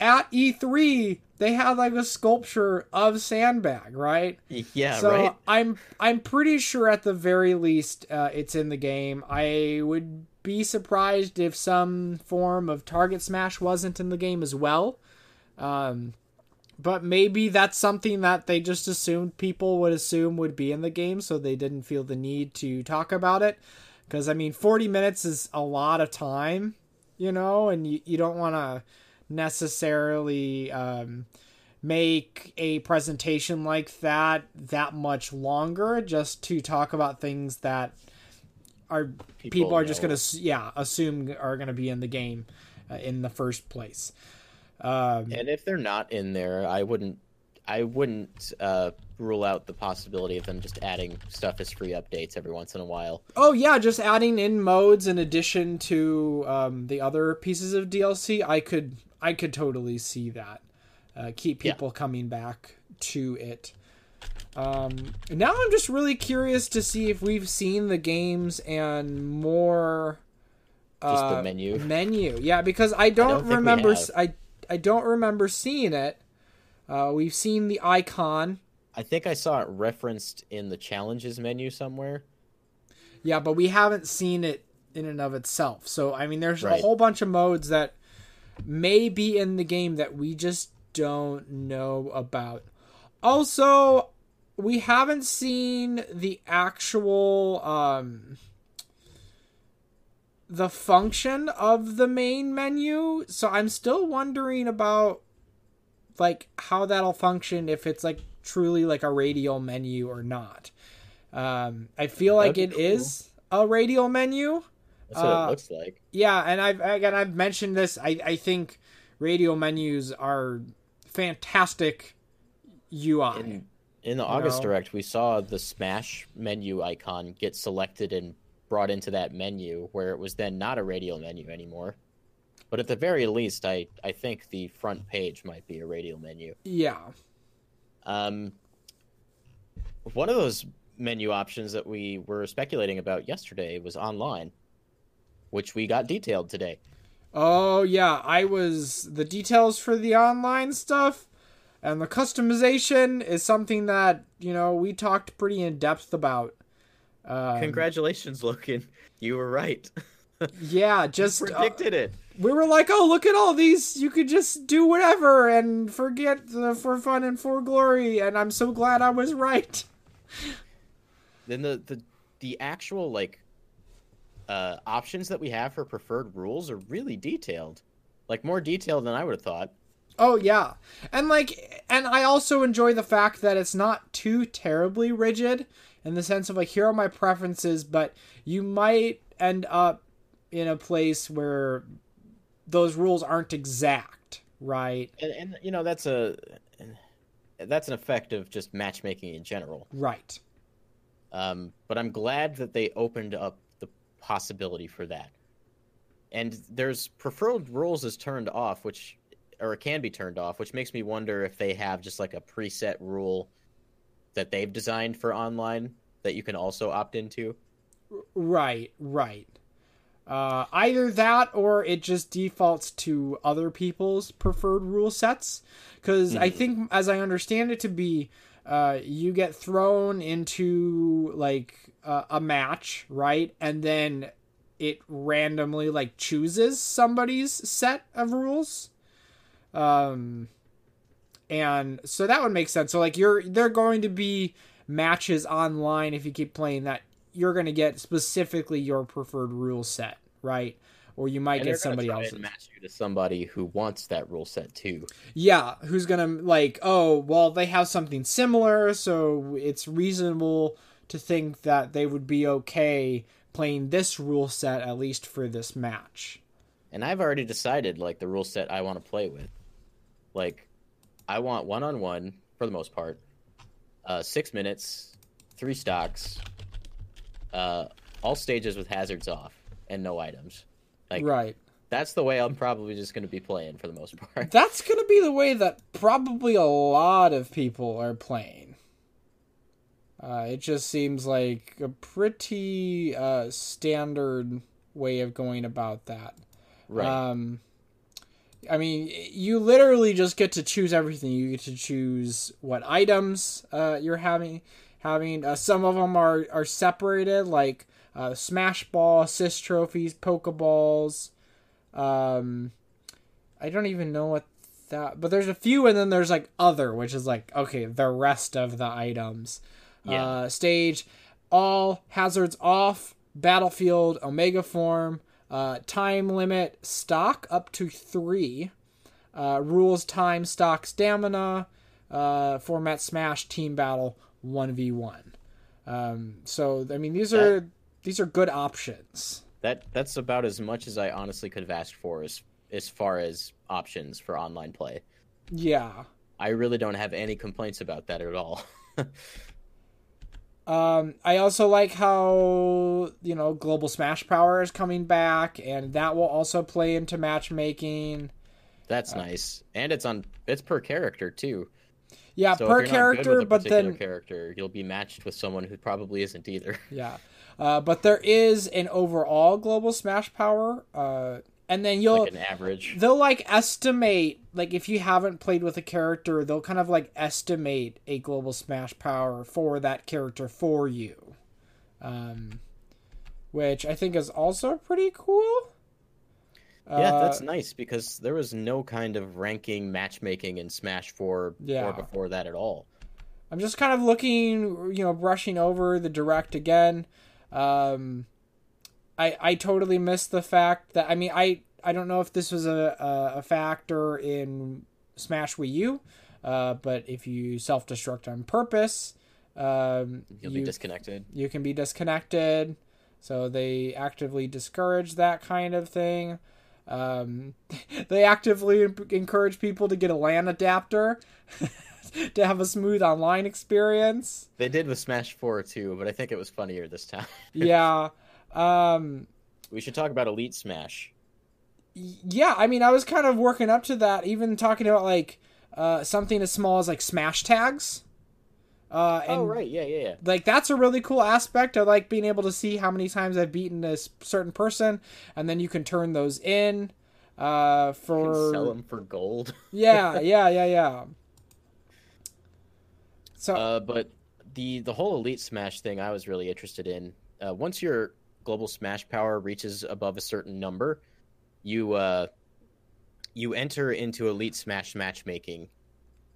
Speaker 1: at E3 they had like a sculpture of sandbag, right?
Speaker 2: Yeah,
Speaker 1: so
Speaker 2: right.
Speaker 1: I'm I'm pretty sure at the very least uh, it's in the game. I would be surprised if some form of target smash wasn't in the game as well. Um, but maybe that's something that they just assumed people would assume would be in the game, so they didn't feel the need to talk about it. Because I mean, 40 minutes is a lot of time, you know, and you, you don't want to necessarily um, make a presentation like that that much longer just to talk about things that are people, people are just gonna yeah assume are gonna be in the game uh, in the first place. Um,
Speaker 2: and if they're not in there, I wouldn't I wouldn't uh, rule out the possibility of them just adding stuff as free updates every once in a while.
Speaker 1: Oh yeah, just adding in modes in addition to um, the other pieces of DLC. I could I could totally see that. Uh, keep people yeah. coming back to it. Um, now I'm just really curious to see if we've seen the games and more.
Speaker 2: Uh, just the menu.
Speaker 1: Menu, yeah, because I don't, I don't remember. I I don't remember seeing it. Uh, we've seen the icon.
Speaker 2: I think I saw it referenced in the challenges menu somewhere.
Speaker 1: Yeah, but we haven't seen it in and of itself. So I mean, there's right. a whole bunch of modes that may be in the game that we just don't know about. Also, we haven't seen the actual um the function of the main menu, so I'm still wondering about like how that'll function if it's like truly like a radial menu or not. Um I feel That'd like it cool. is a radial menu.
Speaker 2: That's what uh, it looks like.
Speaker 1: Yeah, and I've again I've mentioned this. I I think radio menus are fantastic UI.
Speaker 2: In, in the August know? Direct, we saw the Smash menu icon get selected and brought into that menu, where it was then not a radial menu anymore. But at the very least, I I think the front page might be a radial menu.
Speaker 1: Yeah.
Speaker 2: Um. One of those menu options that we were speculating about yesterday was online, which we got detailed today.
Speaker 1: Oh yeah, I was the details for the online stuff and the customization is something that, you know, we talked pretty in depth about.
Speaker 2: Um, Congratulations, Logan. You were right. [LAUGHS]
Speaker 1: yeah, just
Speaker 2: you predicted uh, it.
Speaker 1: We were like, "Oh, look at all these! You could just do whatever and forget the, for fun and for glory." And I'm so glad I was right. [LAUGHS]
Speaker 2: Then the the the actual like uh, options that we have for preferred rules are really detailed, like more detailed than I would have thought.
Speaker 1: Oh yeah, and like, and I also enjoy the fact that it's not too terribly rigid in the sense of like, here are my preferences, but you might end up in a place where those rules aren't exact, right?
Speaker 2: And, and you know that's a that's an effect of just matchmaking in general,
Speaker 1: right?
Speaker 2: Um, but I'm glad that they opened up possibility for that. And there's preferred rules is turned off, which or it can be turned off, which makes me wonder if they have just like a preset rule that they've designed for online that you can also opt into.
Speaker 1: Right, right. Uh, either that or it just defaults to other people's preferred rule sets. Because mm-hmm. I think, as I understand it to be, uh, you get thrown into like uh, a match, right? And then it randomly like chooses somebody's set of rules. Um and so that would make sense. So like you're they're going to be matches online if you keep playing that you're going to get specifically your preferred rule set, right? Or you might and get somebody else
Speaker 2: match you to somebody who wants that rule set too.
Speaker 1: Yeah, who's gonna like, oh, well, they have something similar, so it's reasonable to think that they would be okay playing this rule set at least for this match.
Speaker 2: And I've already decided like the rule set I want to play with. Like I want one on one for the most part. Uh, six minutes, three stocks, uh, all stages with hazards off and no items. Like
Speaker 1: right.
Speaker 2: That's the way I'm probably just going to be playing for the most part.
Speaker 1: That's going to be the way that probably a lot of people are playing Uh, it just seems like a pretty uh, standard way of going about that.
Speaker 2: Right.
Speaker 1: Um, I mean, you literally just get to choose everything. You get to choose what items uh, you're having. Having uh, some of them are are separated, like uh, Smash Ball, assist trophies, Pokeballs. Um, I don't even know what that, but there's a few, and then there's like other, which is like okay, the rest of the items.
Speaker 2: Yeah.
Speaker 1: Uh, stage, all hazards off, battlefield, Omega form, uh, time limit, stock up to three, uh, rules, time, stock, stamina, uh, format, smash, team battle, one v one. Um, so I mean, these are these are good options.
Speaker 2: That that's about as much as I honestly could have asked for as as far as options for online play.
Speaker 1: Yeah.
Speaker 2: I really don't have any complaints about that at all. [LAUGHS]
Speaker 1: Um, I also like how you know Global Smash Power is coming back, and that will also play into matchmaking.
Speaker 2: That's nice, and it's on it's per character too.
Speaker 1: Yeah,
Speaker 2: So
Speaker 1: per
Speaker 2: if you're not good
Speaker 1: character, but then
Speaker 2: character, you'll be matched with someone who probably isn't either.
Speaker 1: yeah, [LAUGHS] uh, but there is an overall Global Smash Power, uh, and then you'll
Speaker 2: like an average.
Speaker 1: they'll like estimate like if you haven't played with a character, they'll kind of like estimate a Global Smash Power for that character for you, um, which I think is also pretty cool.
Speaker 2: Yeah,
Speaker 1: Uh,
Speaker 2: that's nice because there was no kind of ranking matchmaking in Smash 4
Speaker 1: Yeah.
Speaker 2: or before that at all.
Speaker 1: I'm just kind of looking, you know, brushing over the direct again. Um, I I totally missed the fact that I mean I I don't know if this was a a, a factor in Smash Wii U, uh, but if you self destruct on purpose, um,
Speaker 2: You'll
Speaker 1: you
Speaker 2: be disconnected.
Speaker 1: you can be disconnected. So they actively discourage that kind of thing. Um, [LAUGHS] they actively encourage people to get a LAN adapter [LAUGHS] [LAUGHS] to have a smooth online experience.
Speaker 2: They did with Smash 4 too, but I think it was funnier this time. [LAUGHS]
Speaker 1: Yeah. Um,
Speaker 2: we should talk about Elite Smash.
Speaker 1: yeah, I mean, I was kind of working up to that, even talking about like uh, something as small as like smash tags. Uh, and
Speaker 2: oh right, yeah, yeah, yeah.
Speaker 1: like that's a really cool aspect. of like being able to see how many times I've beaten a certain person, and then you can turn those in. Uh, for
Speaker 2: can sell them for gold.
Speaker 1: yeah, [LAUGHS] yeah, yeah, yeah. So
Speaker 2: Uh, but the the whole Elite Smash thing, I was really interested in. Uh, once your global Smash power reaches above a certain number, you uh, you enter into Elite Smash matchmaking,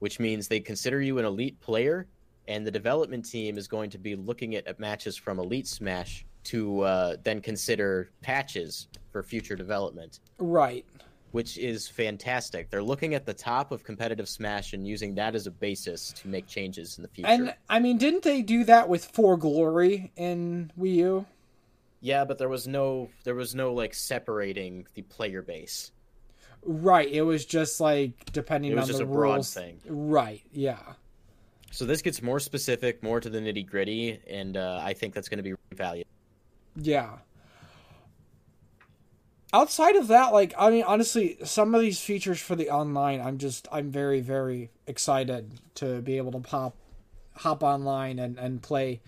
Speaker 2: which means they consider you an elite player, and the development team is going to be looking at, at matches from Elite Smash to uh, then consider patches for future development
Speaker 1: right,
Speaker 2: which is fantastic. They're looking at the top of competitive Smash and using that as a basis to make changes in the future.
Speaker 1: and I mean, didn't they do that with For Glory in Wii U?
Speaker 2: yeah, but there was no there was no like separating the player base.
Speaker 1: Right, it was just like depending
Speaker 2: It was
Speaker 1: on
Speaker 2: just
Speaker 1: the
Speaker 2: a broad
Speaker 1: rules.
Speaker 2: thing.
Speaker 1: Right, yeah.
Speaker 2: So this gets more specific, more to the nitty gritty, and uh, I think that's going to be valuable.
Speaker 1: Yeah. Outside of that, like I mean, honestly, some of these features for the online, I'm just I'm very very excited to be able to pop, hop online and and play.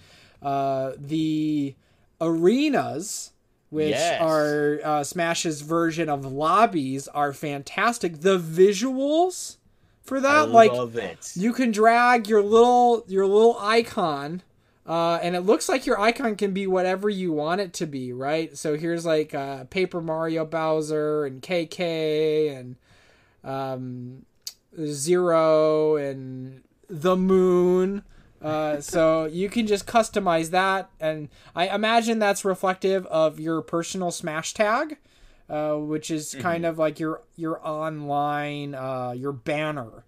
Speaker 1: Uh, the arenas, which
Speaker 2: Yes.
Speaker 1: are uh, Smash's version of lobbies, are fantastic. The visuals for that,
Speaker 2: I
Speaker 1: like
Speaker 2: love it.
Speaker 1: you can drag your little your little icon uh, and it looks like your icon can be whatever you want it to be right? So here's like uh, paper mario bowser and kk and um, zero and the moon. Uh, so you can just customize that. And i imagine that's reflective of your personal smash tag uh, which is kind of like your your online uh, your banner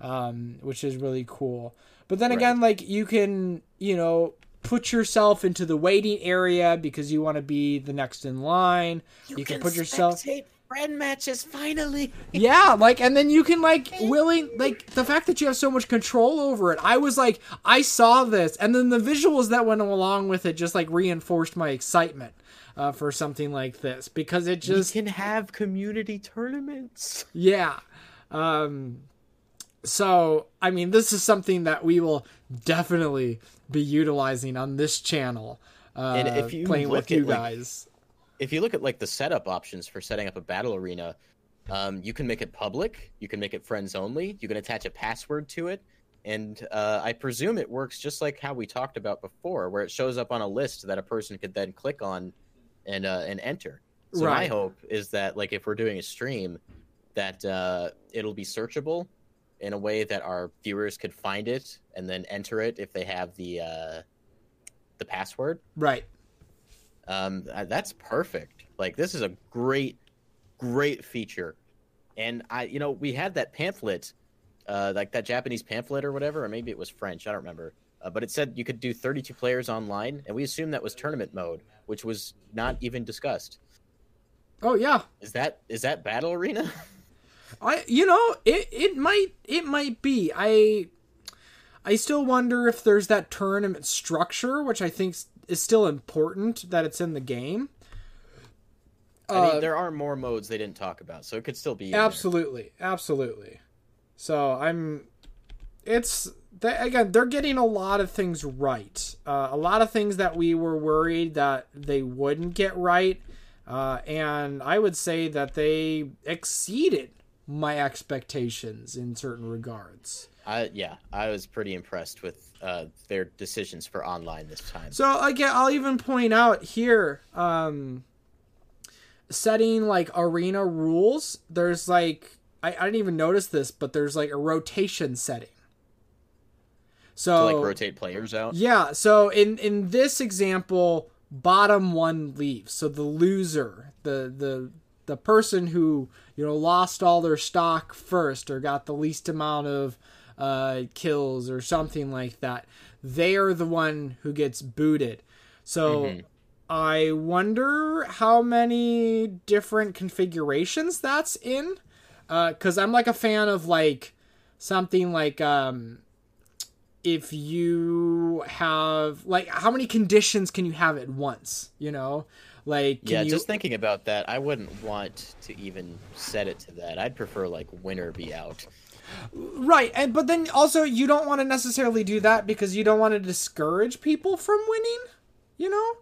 Speaker 1: um, which is really cool. But then again, like you can, you know, put yourself into the waiting area because you want to be the next in line. You, can, put yourself,
Speaker 2: friend matches finally. [LAUGHS]
Speaker 1: yeah, like, and then you can like willing, like the fact that you have so much control over it. I was like, I saw this, and then the visuals that went along with it just like reinforced my excitement. Uh, for something like this because it just
Speaker 2: can have community tournaments.
Speaker 1: Yeah. Um So, I mean, this is something that we will definitely be utilizing on this channel. Uh,
Speaker 2: And if you
Speaker 1: playing
Speaker 2: look
Speaker 1: with you
Speaker 2: at, like,
Speaker 1: guys.
Speaker 2: if you look at like the setup options for setting up a battle arena, um, you can make it public, you can make it friends only, you can attach a password to it, and uh, I presume it works just like how we talked about before, where it shows up on a list that a person could then click on and uh, and enter. So my hope is that like if we're doing a stream, that uh, it'll be searchable in a way that our viewers could find it and then enter it if they have the uh, the password
Speaker 1: Right.
Speaker 2: um, uh, that's perfect. Like this is a great, great feature. And I, you know, we had that pamphlet, uh, like that Japanese pamphlet or whatever, or maybe it was French. I don't remember. Uh, but it said you could do 32 players online, and we assumed that was tournament mode, which was not even discussed.
Speaker 1: Oh, yeah.
Speaker 2: Is that is that battle arena? [LAUGHS]
Speaker 1: I you know it it might it might be I I still wonder if there's that tournament structure which I think is still important that it's in the game.
Speaker 2: I
Speaker 1: Uh,
Speaker 2: mean, there are more modes they didn't talk about, so it could still be.
Speaker 1: Absolutely, absolutely. So I'm it's they, again they're getting a lot of things right. Uh, a lot of things that we were worried that they wouldn't get right, uh, and I would say that they exceeded my expectations in certain regards.
Speaker 2: I, yeah, I was pretty impressed with uh, their decisions for online this time.
Speaker 1: So again, I'll even point out here, um, setting like arena rules. There's like I, I didn't even notice this, but there's like a rotation setting. So
Speaker 2: to like rotate players out.
Speaker 1: yeah, so in in this example, bottom one leaves. So the loser, the the the person who you know lost all their stock first or got the least amount of uh, kills or something like that, they are the one who gets booted. So I wonder how many different configurations that's in, because I'm like a fan of like something like um if you have like how many conditions can you have at once you know like
Speaker 2: Yeah,
Speaker 1: you
Speaker 2: just thinking about that, I wouldn't want to even set it to that. I'd prefer like winner be out.
Speaker 1: right and but then also you don't want to necessarily do that because you don't want to discourage people from winning you know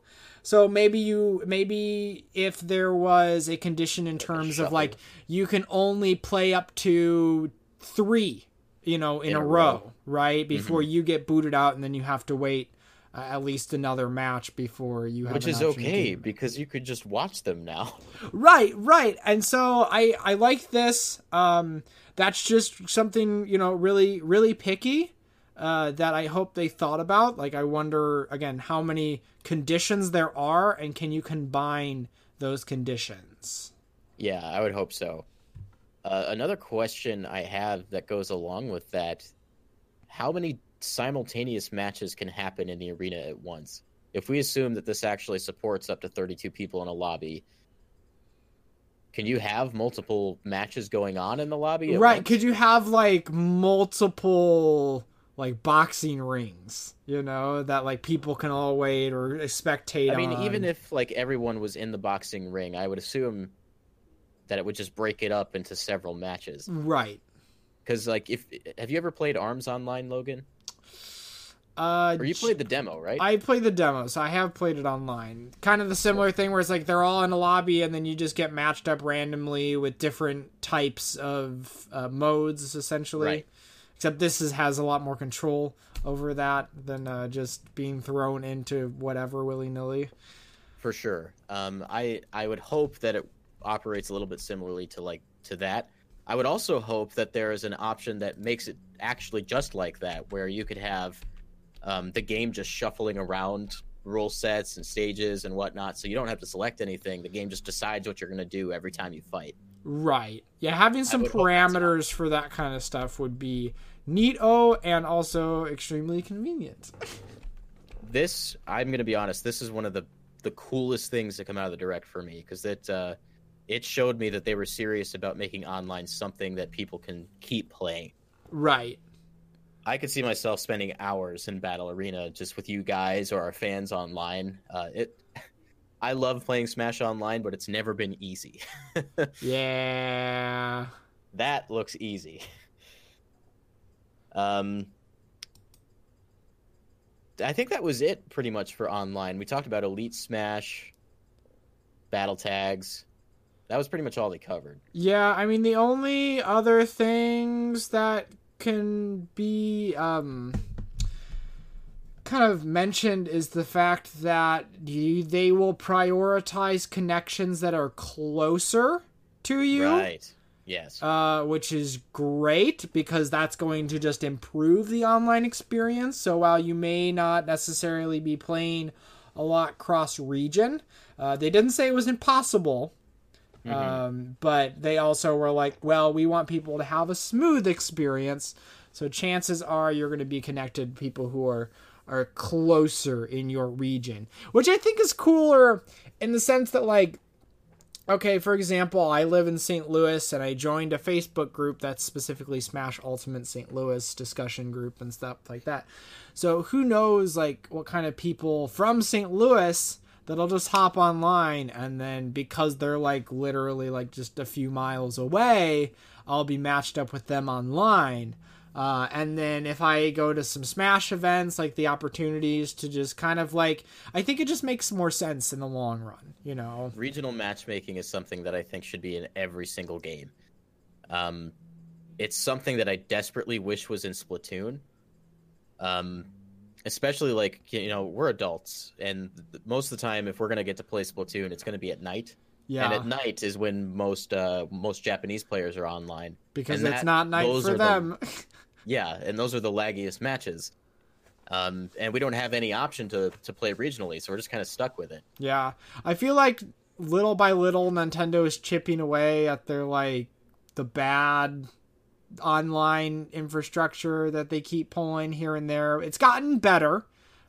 Speaker 1: so maybe you maybe if there was a condition in terms of like you can only play up to three you know in,
Speaker 2: In
Speaker 1: a, row,
Speaker 2: row. Mm-hmm.
Speaker 1: right before you get booted out and then you have to wait uh, at least another match before you have
Speaker 2: Which is okay because you could just watch them now. [LAUGHS]
Speaker 1: Right, right. And so I I like this. Um that's just something, you know, really really picky uh that I hope they thought about. Like I wonder again how many conditions there are and can you combine those conditions?
Speaker 2: Yeah, I would hope so. Uh, another question I have that goes along with that: How many simultaneous matches can happen in the arena at once? If we assume that this actually supports up to 32 people in a lobby, can you have multiple matches going on in the lobby?
Speaker 1: Right,
Speaker 2: once?
Speaker 1: could you have like multiple like boxing rings, you know, that like people can all wait or spectate
Speaker 2: I mean,
Speaker 1: on?
Speaker 2: even if like everyone was in the boxing ring, I would assume that it would just break it up into several matches.
Speaker 1: Right.
Speaker 2: Because like, if have you ever played Arms Online, Logan?
Speaker 1: Uh
Speaker 2: Or you played the demo, right?
Speaker 1: I played the demo, so I have played it online. Kind of the similar thing where it's like they're all in a lobby and then you just get matched up randomly with different types of uh, modes, essentially.
Speaker 2: Right.
Speaker 1: Except this is, has a lot more control over that than uh, just being thrown into whatever willy nilly.
Speaker 2: For sure. Um, I I would hope that it operates a little bit similarly to like to that. I would also hope that there is an option that makes it actually just like that, where you could have um, the game just shuffling around rule sets and stages and whatnot, so you don't have to select anything. The game just decides what you're going to do every time you fight.
Speaker 1: Right. Yeah, having some
Speaker 2: would hope that's
Speaker 1: parameters for that kind of stuff would be neat oh and also extremely convenient. [LAUGHS]
Speaker 2: This, I'm going to be honest, this is one of the the coolest things to come out of the direct for me because it uh, it showed me that they were serious about making online something that people can keep playing.
Speaker 1: right.
Speaker 2: I could see myself spending hours in Battle Arena just with you guys or our fans online. Uh, it, [LAUGHS] I love playing Smash Online, but it's never been easy. [LAUGHS]
Speaker 1: Yeah.
Speaker 2: that looks easy. Um, I think that was it pretty much for online. We talked about Elite Smash, battle tags. That was pretty much all they covered.
Speaker 1: Yeah, I mean the only other things that can be um kind of mentioned is the fact that you, they will prioritize connections that are closer to you.
Speaker 2: Right. Yes.
Speaker 1: Uh, which is great because that's going to just improve the online experience. So while you may not necessarily be playing a lot cross region, uh, they didn't say it was impossible.
Speaker 2: Mm-hmm.
Speaker 1: Um, but they also were like, well, we want people to have a smooth experience. So chances are you're going to be connected to people who are are closer in your region, which I think is cooler in the sense that like okay, for example, I live in St. Louis and I joined a Facebook group that's specifically Smash Ultimate St. Louis discussion group and stuff like that. So who knows like what kind of people from St. Louis that'll just hop online and then because they're like literally like just a few miles away, I'll be matched up with them online. Uh, and then if I go to some Smash events, like the opportunities to just kind of like, I think it just makes more sense in the long run, you know?
Speaker 2: Regional matchmaking is something that I think should be in every single game. Um, it's something that I desperately wish was in Splatoon. Um, especially like you know we're adults, and most of the time, if we're gonna get to play Splatoon, it's gonna be at night.
Speaker 1: Yeah.
Speaker 2: And at night is when most uh, most Japanese players are online
Speaker 1: because
Speaker 2: and
Speaker 1: it's
Speaker 2: that-
Speaker 1: not night for
Speaker 2: are the-
Speaker 1: them. [LAUGHS]
Speaker 2: Yeah, and those are the laggiest matches. Um, and we don't have any option to, to play regionally, so we're just kind of stuck with it.
Speaker 1: yeah. I feel like little by little Nintendo is chipping away at their like the bad online infrastructure that they keep pulling here and there. It's gotten better.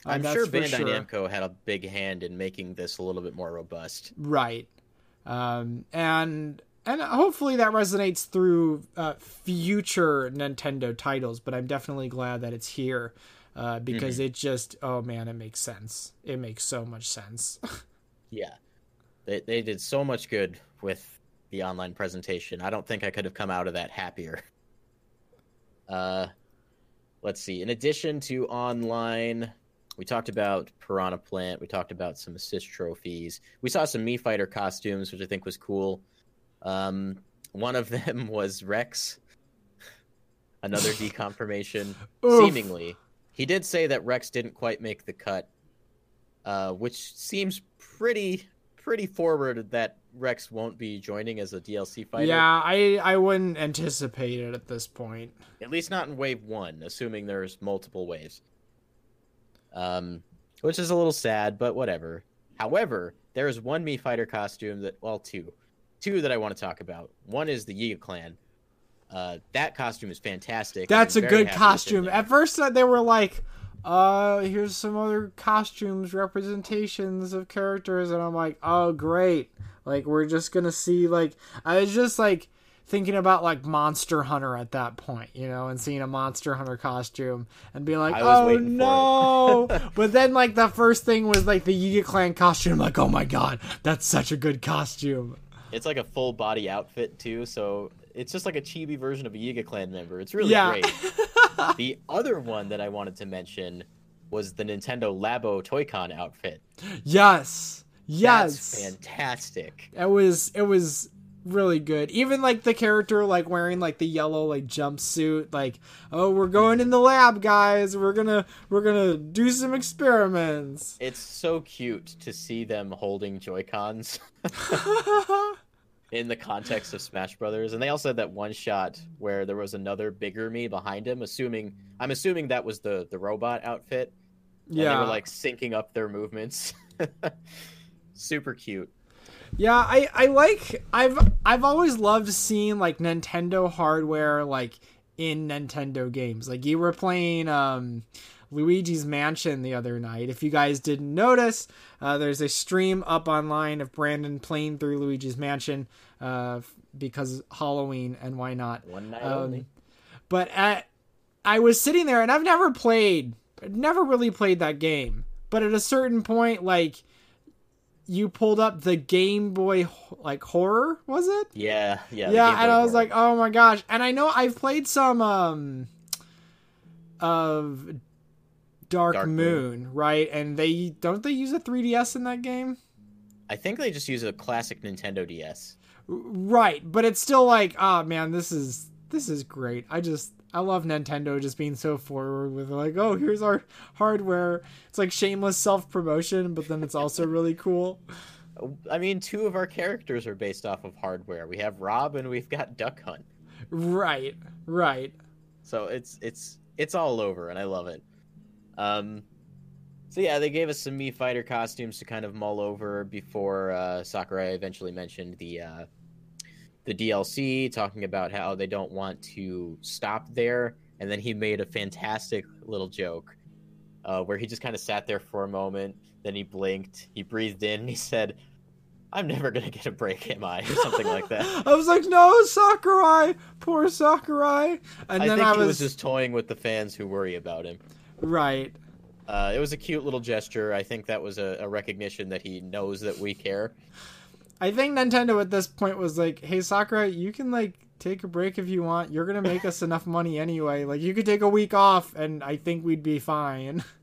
Speaker 1: uh,
Speaker 2: I'm sure Bandai Namco had a big hand in making this a little bit more robust.
Speaker 1: Right. Um, and and hopefully that resonates through uh, future Nintendo titles. But I'm definitely glad that it's here uh, because
Speaker 2: Mm-hmm.
Speaker 1: it just oh man, it makes sense. It makes so much sense. [LAUGHS]
Speaker 2: Yeah, they they did so much good with the online presentation. I don't think I could have come out of that happier. Uh, let's see. In addition to online, we talked about Piranha Plant. We talked about some assist trophies. We saw some Mii Fighter costumes, which I think was cool. Um, one of [LAUGHS] them was Rex. Another [LAUGHS] deconfirmation, seemingly. He did say that Rex didn't quite make the cut, uh, which seems pretty pretty forward that Rex won't be joining as a DLC fighter.
Speaker 1: yeah, I I wouldn't anticipate it at this point.
Speaker 2: At least not in wave one, assuming there's multiple waves. Um, which is a little sad, but whatever. However, there is one Mii Fighter costume that, well, two, two that I want to talk about. One is the Yiga Clan. Uh, that costume is fantastic.
Speaker 1: That's a good
Speaker 2: happy with it
Speaker 1: costume. At first, uh, they were like, "Uh, here's some other costumes, representations of characters," and I'm like, "Oh, great! Like, we're just gonna see like." I was just like thinking about like Monster Hunter at that point, you know, and seeing a Monster Hunter costume and being like, "Oh no!" [LAUGHS] but then like the first thing was like the Yiga Clan costume. like, oh my god, that's such a good costume.
Speaker 2: It's like a full body outfit too, so it's just like a chibi version of a Yiga Clan member. It's really
Speaker 1: Yeah.
Speaker 2: great. [LAUGHS] [LAUGHS] the other one that I wanted to mention was the Nintendo Labo Toy-Con outfit.
Speaker 1: Yes, yes,
Speaker 2: That's fantastic.
Speaker 1: it was it was really good. Even like the character like wearing like the yellow like jumpsuit like oh we're going in the lab guys. We're gonna we're gonna do some experiments.
Speaker 2: It's so cute to see them holding Joy-Cons [LAUGHS] [LAUGHS] in the context of Smash Brothers. And they also had that one shot where there was another bigger Mii behind him, assuming I'm assuming that was the the robot outfit. And
Speaker 1: yeah
Speaker 2: they were like syncing up their movements. [LAUGHS] Super cute.
Speaker 1: yeah i i like i've i've always loved seeing like nintendo hardware like in nintendo games like you were playing um Luigi's Mansion the other night. If you guys didn't notice, uh, there's a stream up online of Brandon playing through Luigi's Mansion uh, because Halloween and why not.
Speaker 2: One night
Speaker 1: Um,
Speaker 2: only.
Speaker 1: But at, I was sitting there and I've never played, never really played that game. But at a certain point, like you pulled up the Game Boy like horror, was it?
Speaker 2: Yeah, yeah.
Speaker 1: Yeah, and I was
Speaker 2: Horror.
Speaker 1: like, oh my gosh. And I know I've played some um of Dark,
Speaker 2: Dark
Speaker 1: Moon,
Speaker 2: Moon.
Speaker 1: right? And they don't they use a 3DS in that game?
Speaker 2: I think they just use a classic Nintendo DS.
Speaker 1: Right, but it's still like, oh man, this is this is great. I just I love Nintendo just being so forward with like, oh, here's our hardware. It's like shameless self promotion, but then it's also really cool.
Speaker 2: I mean, two of our characters are based off of hardware. We have Rob and we've got Duck Hunt.
Speaker 1: Right, right.
Speaker 2: So it's it's it's all over, and I love it. Um, so yeah, they gave us some Mii Fighter costumes to kind of mull over before uh, Sakurai eventually mentioned the uh, the DLC, talking about how they don't want to stop there, and then he made a fantastic little joke uh, where he just kind of sat there for a moment, then he blinked, he breathed in, and he said. I'm never gonna get a break, am I? Or something like that. [LAUGHS]
Speaker 1: I was like, no, Sakurai, poor Sakurai. And
Speaker 2: I
Speaker 1: then
Speaker 2: think
Speaker 1: I
Speaker 2: he
Speaker 1: was,
Speaker 2: was just toying with the fans who worry about him.
Speaker 1: Right.
Speaker 2: Uh, it was a cute little gesture. I think that was a, a recognition that he knows that we care.
Speaker 1: I think Nintendo at this point was like, "Hey Sakurai, you can like take a break if you want. You're gonna make us [LAUGHS] enough money anyway. Like you could take a week off, and I think we'd be fine." [LAUGHS]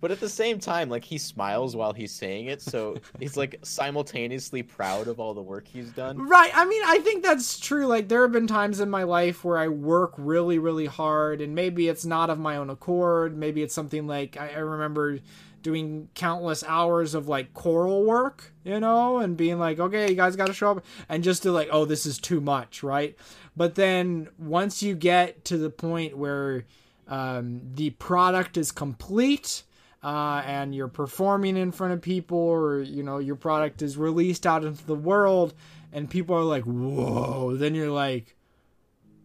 Speaker 2: But at the same time, like he smiles while he's saying it, so he's like [LAUGHS] simultaneously proud of all the work he's done.
Speaker 1: Right. I mean, I think that's true. Like, there have been times in my life where I work really, really hard, and maybe it's not of my own accord. Maybe it's something like I, I remember doing countless hours of like choral work, you know, and being like, okay, you guys got to show up, and just to like, oh, this is too much, right? But then once you get to the point where um, the product is complete, uh, and you're performing in front of people or you know your product is released out into the world and people are like whoa. Then you're like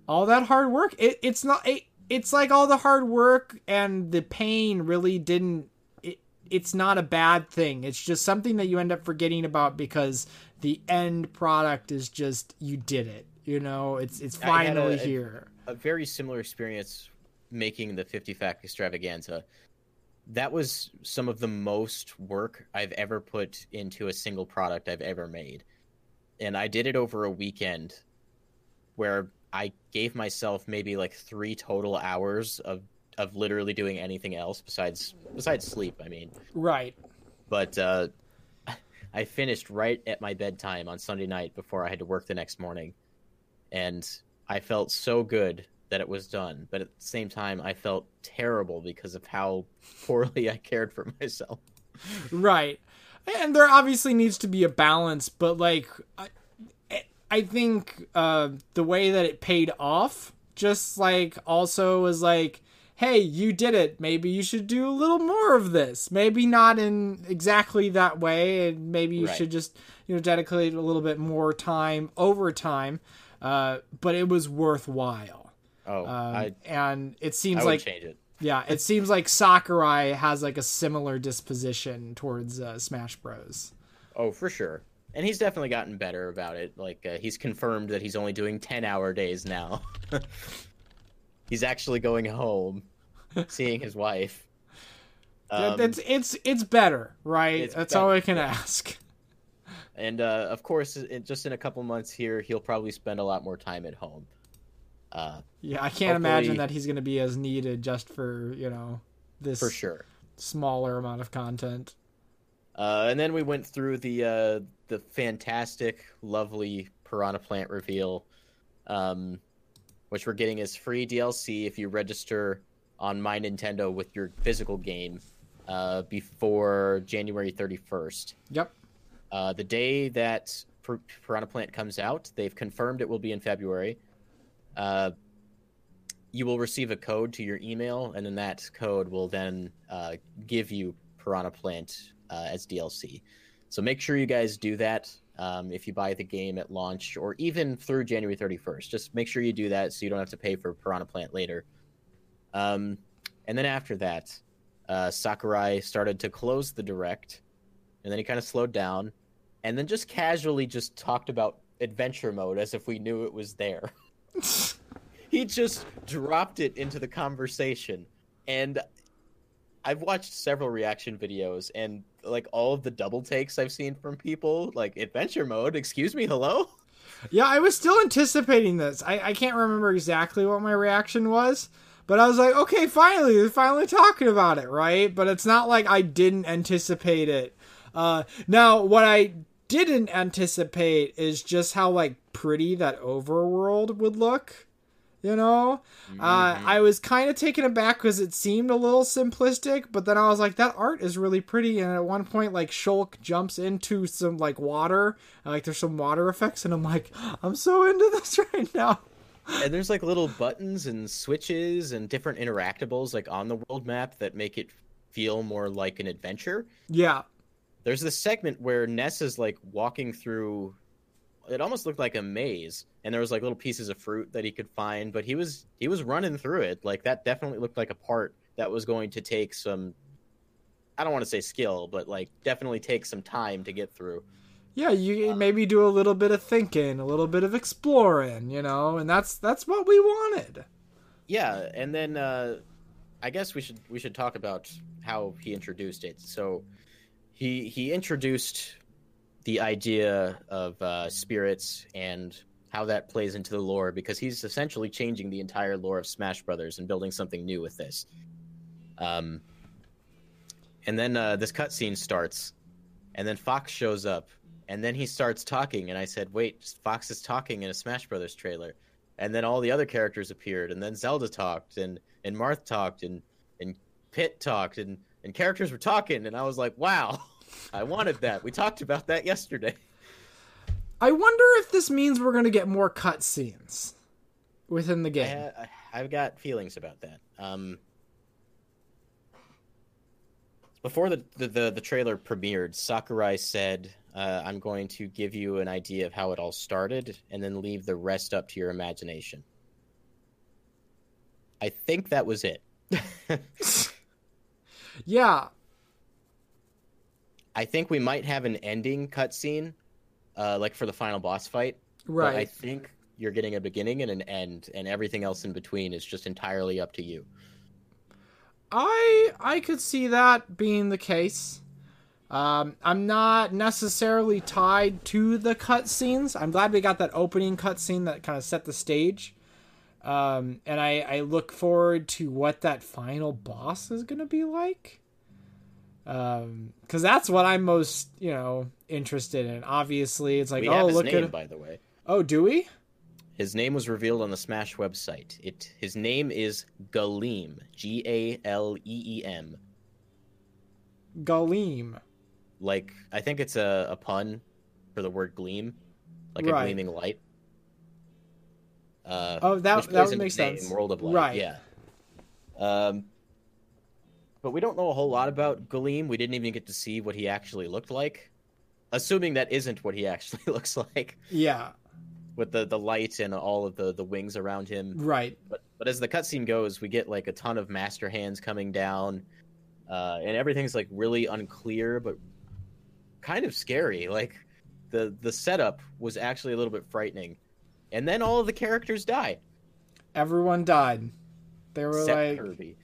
Speaker 1: all that hard work? It, it's not it, it's like all the hard work and the pain really didn't it, it's not a bad thing. It's just something that you end up forgetting about because the end product is just you did it you know? It's it's
Speaker 2: a-
Speaker 1: finally
Speaker 2: a-
Speaker 1: here.
Speaker 2: A very similar experience making the 50 fact extravaganza. That was some of the most work I've ever put into a single product I've ever made. And I did it over a weekend where I gave myself maybe like 3 total hours of of literally doing anything else besides besides sleep, I mean.
Speaker 1: right
Speaker 2: but uh, [LAUGHS] I finished right at my bedtime on Sunday night before I had to work the next morning, and I felt so good that it was done. But at the same time, I felt terrible because of how [LAUGHS] poorly I cared for myself.
Speaker 1: Right. And there obviously needs to be a balance, but like I, I think uh, the way that it paid off just like also was like hey, you did it. Maybe you should do a little more of this. Maybe not in exactly that way, and maybe you
Speaker 2: Right.
Speaker 1: should just you know dedicate a little bit more time over time. Uh, but it was worthwhile,
Speaker 2: Oh,
Speaker 1: um,
Speaker 2: I
Speaker 1: and it seems like
Speaker 2: change it.
Speaker 1: yeah, it seems like Sakurai has like a similar disposition towards uh, Smash Bros.
Speaker 2: Oh, for sure. And he's definitely gotten better about it. Like uh, he's confirmed that he's only doing ten-hour days now. [LAUGHS] he's actually going home, seeing his wife. Um,
Speaker 1: it's it's it's better, right?
Speaker 2: it's
Speaker 1: That's all I can
Speaker 2: yeah.
Speaker 1: ask. [LAUGHS]
Speaker 2: And uh, of course, it, just in a couple months here, he'll probably spend a lot more time at home. Uh,
Speaker 1: Yeah, I can't imagine that he's going to be as needed just for you know this
Speaker 2: for sure.
Speaker 1: smaller amount of content.
Speaker 2: Uh, and then we went through the uh, the fantastic, lovely Piranha Plant reveal, um, which we're getting as free DLC if you register on My Nintendo with your physical game uh, before January 31st.
Speaker 1: Yep.
Speaker 2: Uh, the day that Pir- Piranha Plant comes out, they've confirmed it will be in February. Uh, you will receive a code to your email, and then that code will then uh, give you Piranha Plant uh, as DLC. So make sure you guys do that um, if you buy the game at launch or even through January 31st. Just make sure you do that so you don't have to pay for Piranha Plant later. Um, and then after that, uh, Sakurai started to close the direct, and then he kind of slowed down, and then just casually just talked about adventure mode as if we knew it was there. [LAUGHS] he just dropped it into the conversation, and I've watched several reaction videos, and like all of the double takes I've seen from people, like adventure mode. Excuse me, hello.
Speaker 1: Yeah, I was still anticipating this. I, I can't remember exactly what my reaction was, But I was like, okay, finally, they're finally talking about it, right? But it's not like I didn't anticipate it. Uh, now, what I didn't anticipate is just how like pretty that overworld would look. You know, mm-hmm. uh, I was kind of taken aback because it seemed a little simplistic, but then I was like, that art is really pretty. And at one point, like Shulk jumps into some like water, like there's some water effects, and I'm like, [GASPS] I'm so into [LAUGHS] this right now.
Speaker 2: And there's like little buttons and switches and different interactables like on the world map that make it feel more like an adventure.
Speaker 1: Yeah.
Speaker 2: There's this segment where Ness is like walking through it almost looked like a maze and there was like little pieces of fruit that he could find but he was he was running through it. Like that definitely looked like a part that was going to take some i don't want to say skill but like definitely take some time to get through.
Speaker 1: Yeah you uh, maybe do a little bit of thinking a little bit of exploring you know and that's that's what we wanted.
Speaker 2: Yeah and then uh i guess we should we should talk about how he introduced it. So he he introduced the idea of uh, spirits and how that plays into the lore because he's essentially changing the entire lore of Smash Brothers and building something new with this. Um, and then uh, this cutscene starts, and then Fox shows up, and then he starts talking, and I said, "Wait, Fox is talking in a Smash Brothers trailer." And then all the other characters appeared, and then Zelda talked, and and Marth talked, and and Pit talked, and and characters were talking, and I was like, "Wow." [LAUGHS] I wanted that. We talked about that yesterday.
Speaker 1: I wonder if this means we're going to get more cutscenes within the game.
Speaker 2: I, have got feelings about that. Um, before the, the, the, the, trailer premiered, Sakurai said, uh, I'm going to give you an idea of how it all started and then leave the rest up to your imagination. I think that was it. [LAUGHS]
Speaker 1: yeah,
Speaker 2: I think we might have an ending cutscene, uh, like for the final boss fight.
Speaker 1: Right. But
Speaker 2: I think you're getting a beginning and an end, and everything else in between is just entirely up to you.
Speaker 1: I I could see that being the case. Um, I'm not necessarily tied to the cutscenes. I'm glad we got that opening cutscene that kind of set the stage. Um, and I, I look forward to what that final boss is going to be like um because that's what i'm most you know interested in. Obviously it's like
Speaker 2: we
Speaker 1: oh
Speaker 2: look name, at by the way.
Speaker 1: Oh do we?
Speaker 2: His name was revealed on the smash website. It his name is galeem. G-a-l-e-e-m
Speaker 1: galeem.
Speaker 2: Like i think it's a, a pun for the word gleam. Like right. a gleaming light.
Speaker 1: Uh, oh that, that would make sense.
Speaker 2: World of light right. yeah. Um but we don't know a whole lot about Galeem. We didn't even get to see what he actually looked like, assuming that isn't what he [LAUGHS] actually looks like.
Speaker 1: Yeah,
Speaker 2: with the the light and all of the the wings around him.
Speaker 1: Right.
Speaker 2: But but as the cutscene goes, we get like a ton of master hands coming down, uh, and everything's like really unclear, but kind of scary. Like the the setup was actually a little bit frightening, and then all of the characters die.
Speaker 1: Everyone died. They were
Speaker 2: Except
Speaker 1: like
Speaker 2: Kirby.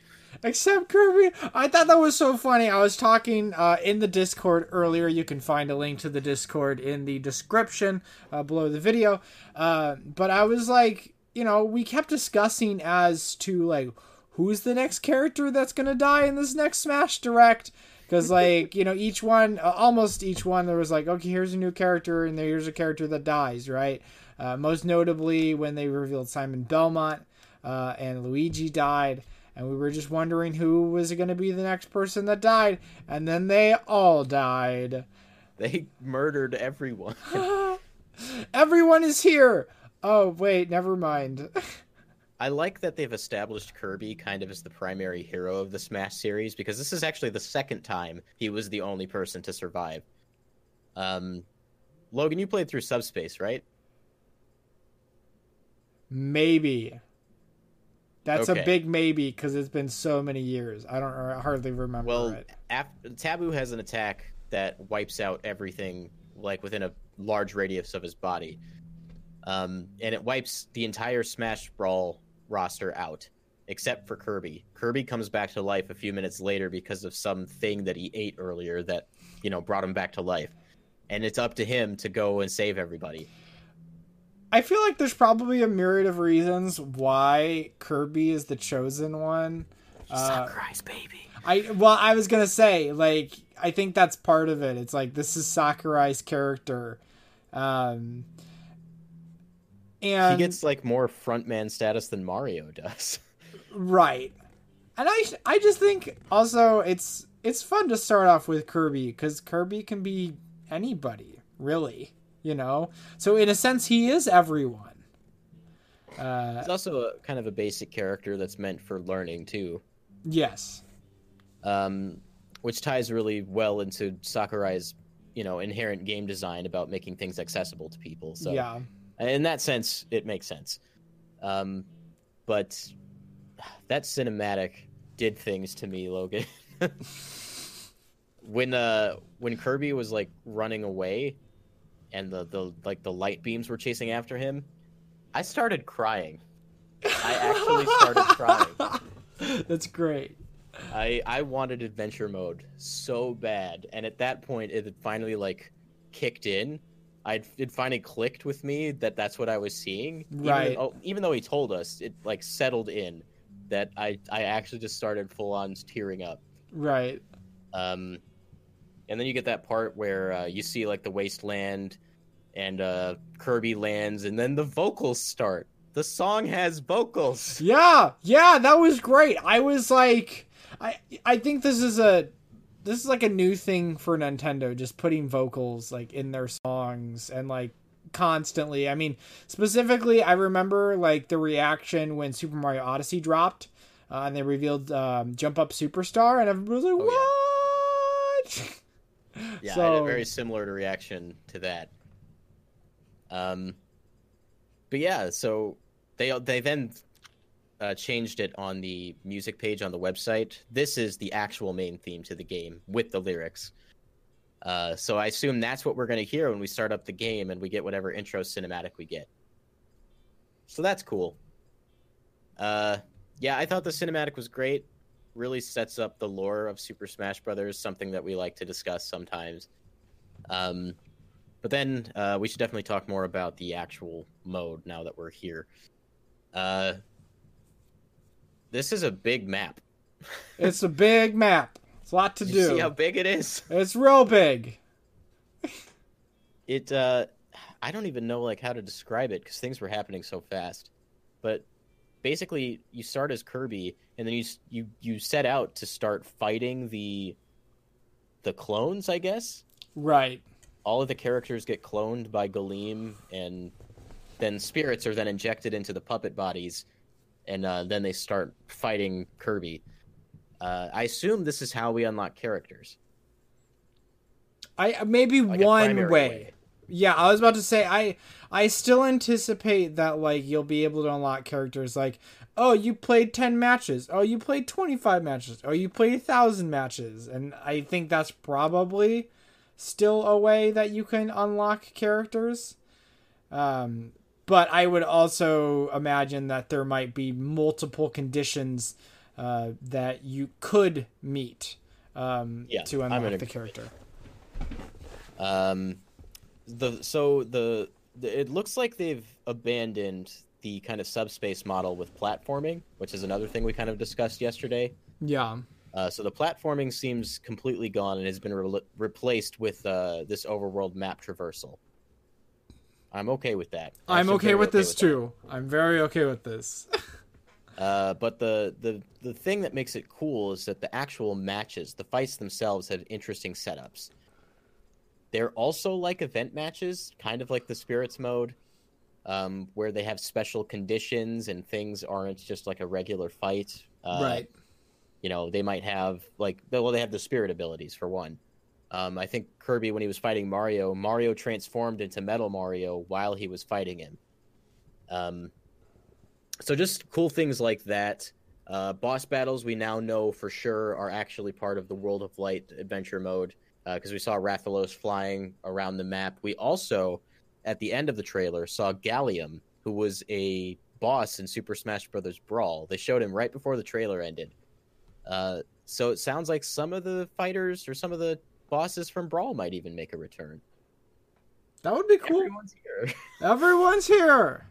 Speaker 1: Except Kirby. I thought that was so funny. I was talking uh, in the Discord earlier. You can find a link to the Discord in the description uh, below the video. Uh, but I was like, you know, we kept discussing as to like who's the next character that's gonna die in this next Smash Direct. Because like you know, each one, uh, almost each one, there was like, okay, here's a new character, and here's a character that dies, right? Uh, most notably when they revealed Simon Belmont uh, and Luigi died and we were just wondering who was going to be the next person that died, and then they all died.
Speaker 2: They murdered everyone. [LAUGHS]
Speaker 1: everyone is here. Oh wait, never mind.
Speaker 2: I like that they've established Kirby kind of as the primary hero of the Smash series because this is actually the second time he was the only person to survive. Um, Logan, you played through Subspace, right?
Speaker 1: Maybe. That's okay. a big maybe because it's been so many years. I don't I hardly remember
Speaker 2: well,
Speaker 1: it.
Speaker 2: After, Tabuu has an attack that wipes out everything like within a large radius of his body, um, and it wipes the entire Smash Brawl roster out except for Kirby. Kirby comes back to life a few minutes later because of some thing that he ate earlier that you know brought him back to life, and it's up to him to go and save everybody.
Speaker 1: I feel like there's probably a myriad of reasons why Kirby is the chosen one.
Speaker 2: Uh, Sakurai's baby.
Speaker 1: I well, I was gonna say like I think that's part of it. It's like this is Sakurai's character, um, and
Speaker 2: he gets like more frontman status than Mario does.
Speaker 1: right, and I I just think also it's it's fun to start off with Kirby because Kirby can be anybody really, you know. So in a sense, he is everyone.
Speaker 2: Uh, He's also a, kind of a basic character that's meant for learning too.
Speaker 1: Yes.
Speaker 2: Um, which ties really well into Sakurai's, you know, inherent game design about making things accessible to people. So
Speaker 1: yeah,
Speaker 2: in that sense, it makes sense. Um, but that cinematic did things to me, Logan. [LAUGHS] when uh when Kirby was like running away and the the like the light beams were chasing after him, I started crying. I actually started crying. [LAUGHS]
Speaker 1: That's great.
Speaker 2: I I wanted adventure mode so bad, and at that point, it had finally like kicked in. I it finally clicked with me that that's what I was seeing.
Speaker 1: Right.
Speaker 2: Even, oh, even though he told us, it like settled in that I I actually just started full on tearing up.
Speaker 1: Right.
Speaker 2: Um, and then you get that part where uh, you see like the wasteland, and uh, Kirby lands, and then the vocals start. The song has vocals. [LAUGHS]
Speaker 1: Yeah, yeah, that was great. I was like, I I think this is a this is like a new thing for Nintendo, just putting vocals like in their songs and like constantly. I mean, specifically, I remember like the reaction when Super Mario Odyssey dropped uh, and they revealed um, Jump Up Superstar, and everybody was like, oh,
Speaker 2: "What?" Yeah, [LAUGHS] [LAUGHS] yeah so... I had a very similar reaction to that. Um, but yeah, so they they then uh, changed it on the music page on the website. This is the actual main theme to the game with the lyrics. Uh, so I assume that's what we're going to hear when we start up the game and we get whatever intro cinematic we get. So that's cool. Uh, yeah, I thought the cinematic was great. Really sets up the lore of Super Smash Brothers, something that we like to discuss sometimes. Um, but then uh, we should definitely talk more about the actual mode now that we're here. Uh, this is a big map. [LAUGHS]
Speaker 1: it's a big map. It's a lot to do.
Speaker 2: see how big it is? [LAUGHS]
Speaker 1: It's real big.
Speaker 2: it uh I don't even know like how to describe it because things were happening so fast. But basically, you start as Kirby, and then you you you set out to start fighting the the clones, I guess.
Speaker 1: Right.
Speaker 2: All of the characters get cloned by Galeem, and then spirits are then injected into the puppet bodies, and uh, then they start fighting Kirby. Uh, I assume this is how we unlock characters.
Speaker 1: I maybe like one way. way. Yeah, I was about to say I I still anticipate that like you'll be able to unlock characters like oh you played 10 matches. Oh you played 25 matches. Oh you played a thousand matches. And i think that's probably still a way that you can unlock characters. Um, but I would also imagine that there might be multiple conditions uh, that you could meet um, yeah, to unlock the character.
Speaker 2: Um, the so the it looks like they've abandoned the kind of subspace model with platforming, which is another thing we kind of discussed yesterday.
Speaker 1: Yeah.
Speaker 2: Uh, so the platforming seems completely gone and has been re- replaced with uh, this overworld map traversal. I'm okay with that.
Speaker 1: I'm okay with okay this with too. That. I'm very okay with this. [LAUGHS]
Speaker 2: uh, but the, the the thing that makes it cool is that the actual matches, the fights themselves, have interesting setups. They're also like event matches, kind of like the spirits mode, um, where they have special conditions and things aren't just like a regular fight.
Speaker 1: Uh, right.
Speaker 2: You know, they might have like well, they have the spirit abilities for one. Um, I think Kirby, when he was fighting Mario, Mario transformed into Metal Mario while he was fighting him. Um, so just cool things like that. Uh, boss battles we now know for sure are actually part of the World of Light adventure mode because uh, we saw Rathalos flying around the map. We also, at the end of the trailer, saw Galleom, who was a boss in Super Smash Bros. Brawl. They showed him right before the trailer ended. Uh, so it sounds like some of the fighters or some of the bosses from Brawl might even make a return.
Speaker 1: That would be cool.
Speaker 2: Everyone's here. [LAUGHS]
Speaker 1: Everyone's here.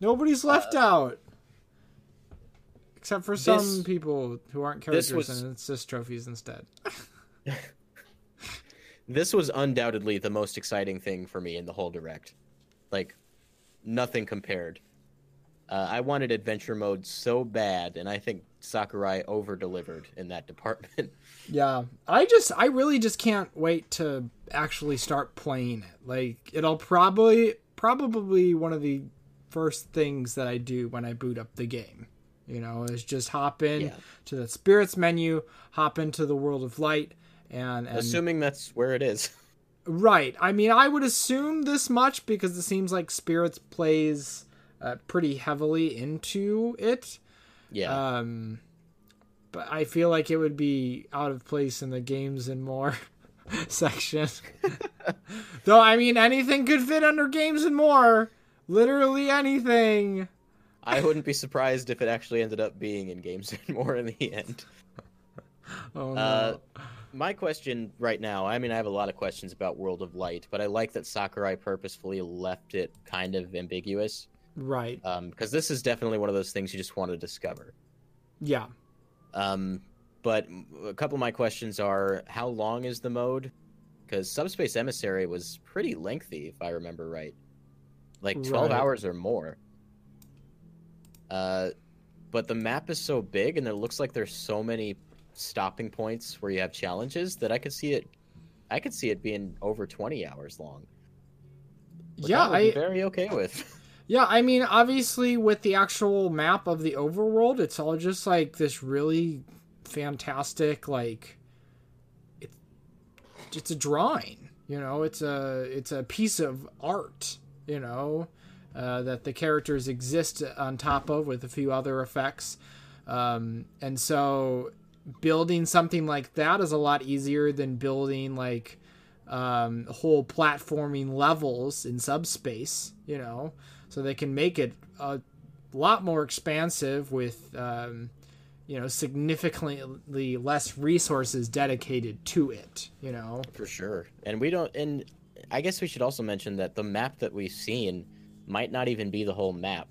Speaker 1: Nobody's left out. Except for some
Speaker 2: this-
Speaker 1: people who aren't characters
Speaker 2: was-
Speaker 1: and it's just trophies instead. [LAUGHS]
Speaker 2: This was undoubtedly the most exciting thing for me in the whole direct. Like, nothing compared. Uh, I wanted adventure mode so bad, and I think Sakurai over delivered in that [LAUGHS] department.
Speaker 1: Yeah, I just, I really just can't wait to actually start playing it. Like, it'll probably, probably one of the first things that I do when I boot up the game. You know, is just hop in
Speaker 2: Yeah.
Speaker 1: to the spirits menu, hop into the world of light, and, and
Speaker 2: Assuming that's where it is. [LAUGHS]
Speaker 1: Right. I mean, I would assume this much because it seems like Spirits plays uh, pretty heavily into it.
Speaker 2: Yeah.
Speaker 1: Um, but I feel like it would be out of place in the games and more [LAUGHS] section. [LAUGHS] Though, I mean, anything could fit under games and more. Literally anything.
Speaker 2: I wouldn't be surprised if it actually ended up being in games and more in the end.
Speaker 1: Oh no.
Speaker 2: Uh, my question right now, I mean, I have a lot of questions about World of Light, but I like that Sakurai purposefully left it kind of ambiguous.
Speaker 1: right.
Speaker 2: Because this is definitely one of those things you just want to discover.
Speaker 1: Yeah.
Speaker 2: Um, but a couple of my questions are how long is the mode? Because Subspace Emissary was pretty lengthy, if I remember right. Like 12
Speaker 1: Right.
Speaker 2: hours or more. Uh, but the map is so big and it looks like there's so many stopping points where you have challenges that I could see it. I could see it being over 20 hours long.
Speaker 1: yeah,
Speaker 2: I would be
Speaker 1: I
Speaker 2: very okay with. [LAUGHS]
Speaker 1: Yeah, I mean, obviously, with the actual map of the overworld, it's all just like this really fantastic, like it's it's a drawing. You know, it's a it's a piece of art. You know, uh, that the characters exist on top of with a few other effects, um, and so building something like that is a lot easier than building like um, whole platforming levels in subspace. You know so they can make it a lot more expansive with um, you know significantly less resources dedicated to it you know
Speaker 2: For sure. And we don't and I guess we should also mention that the map that we've seen might not even be the whole map.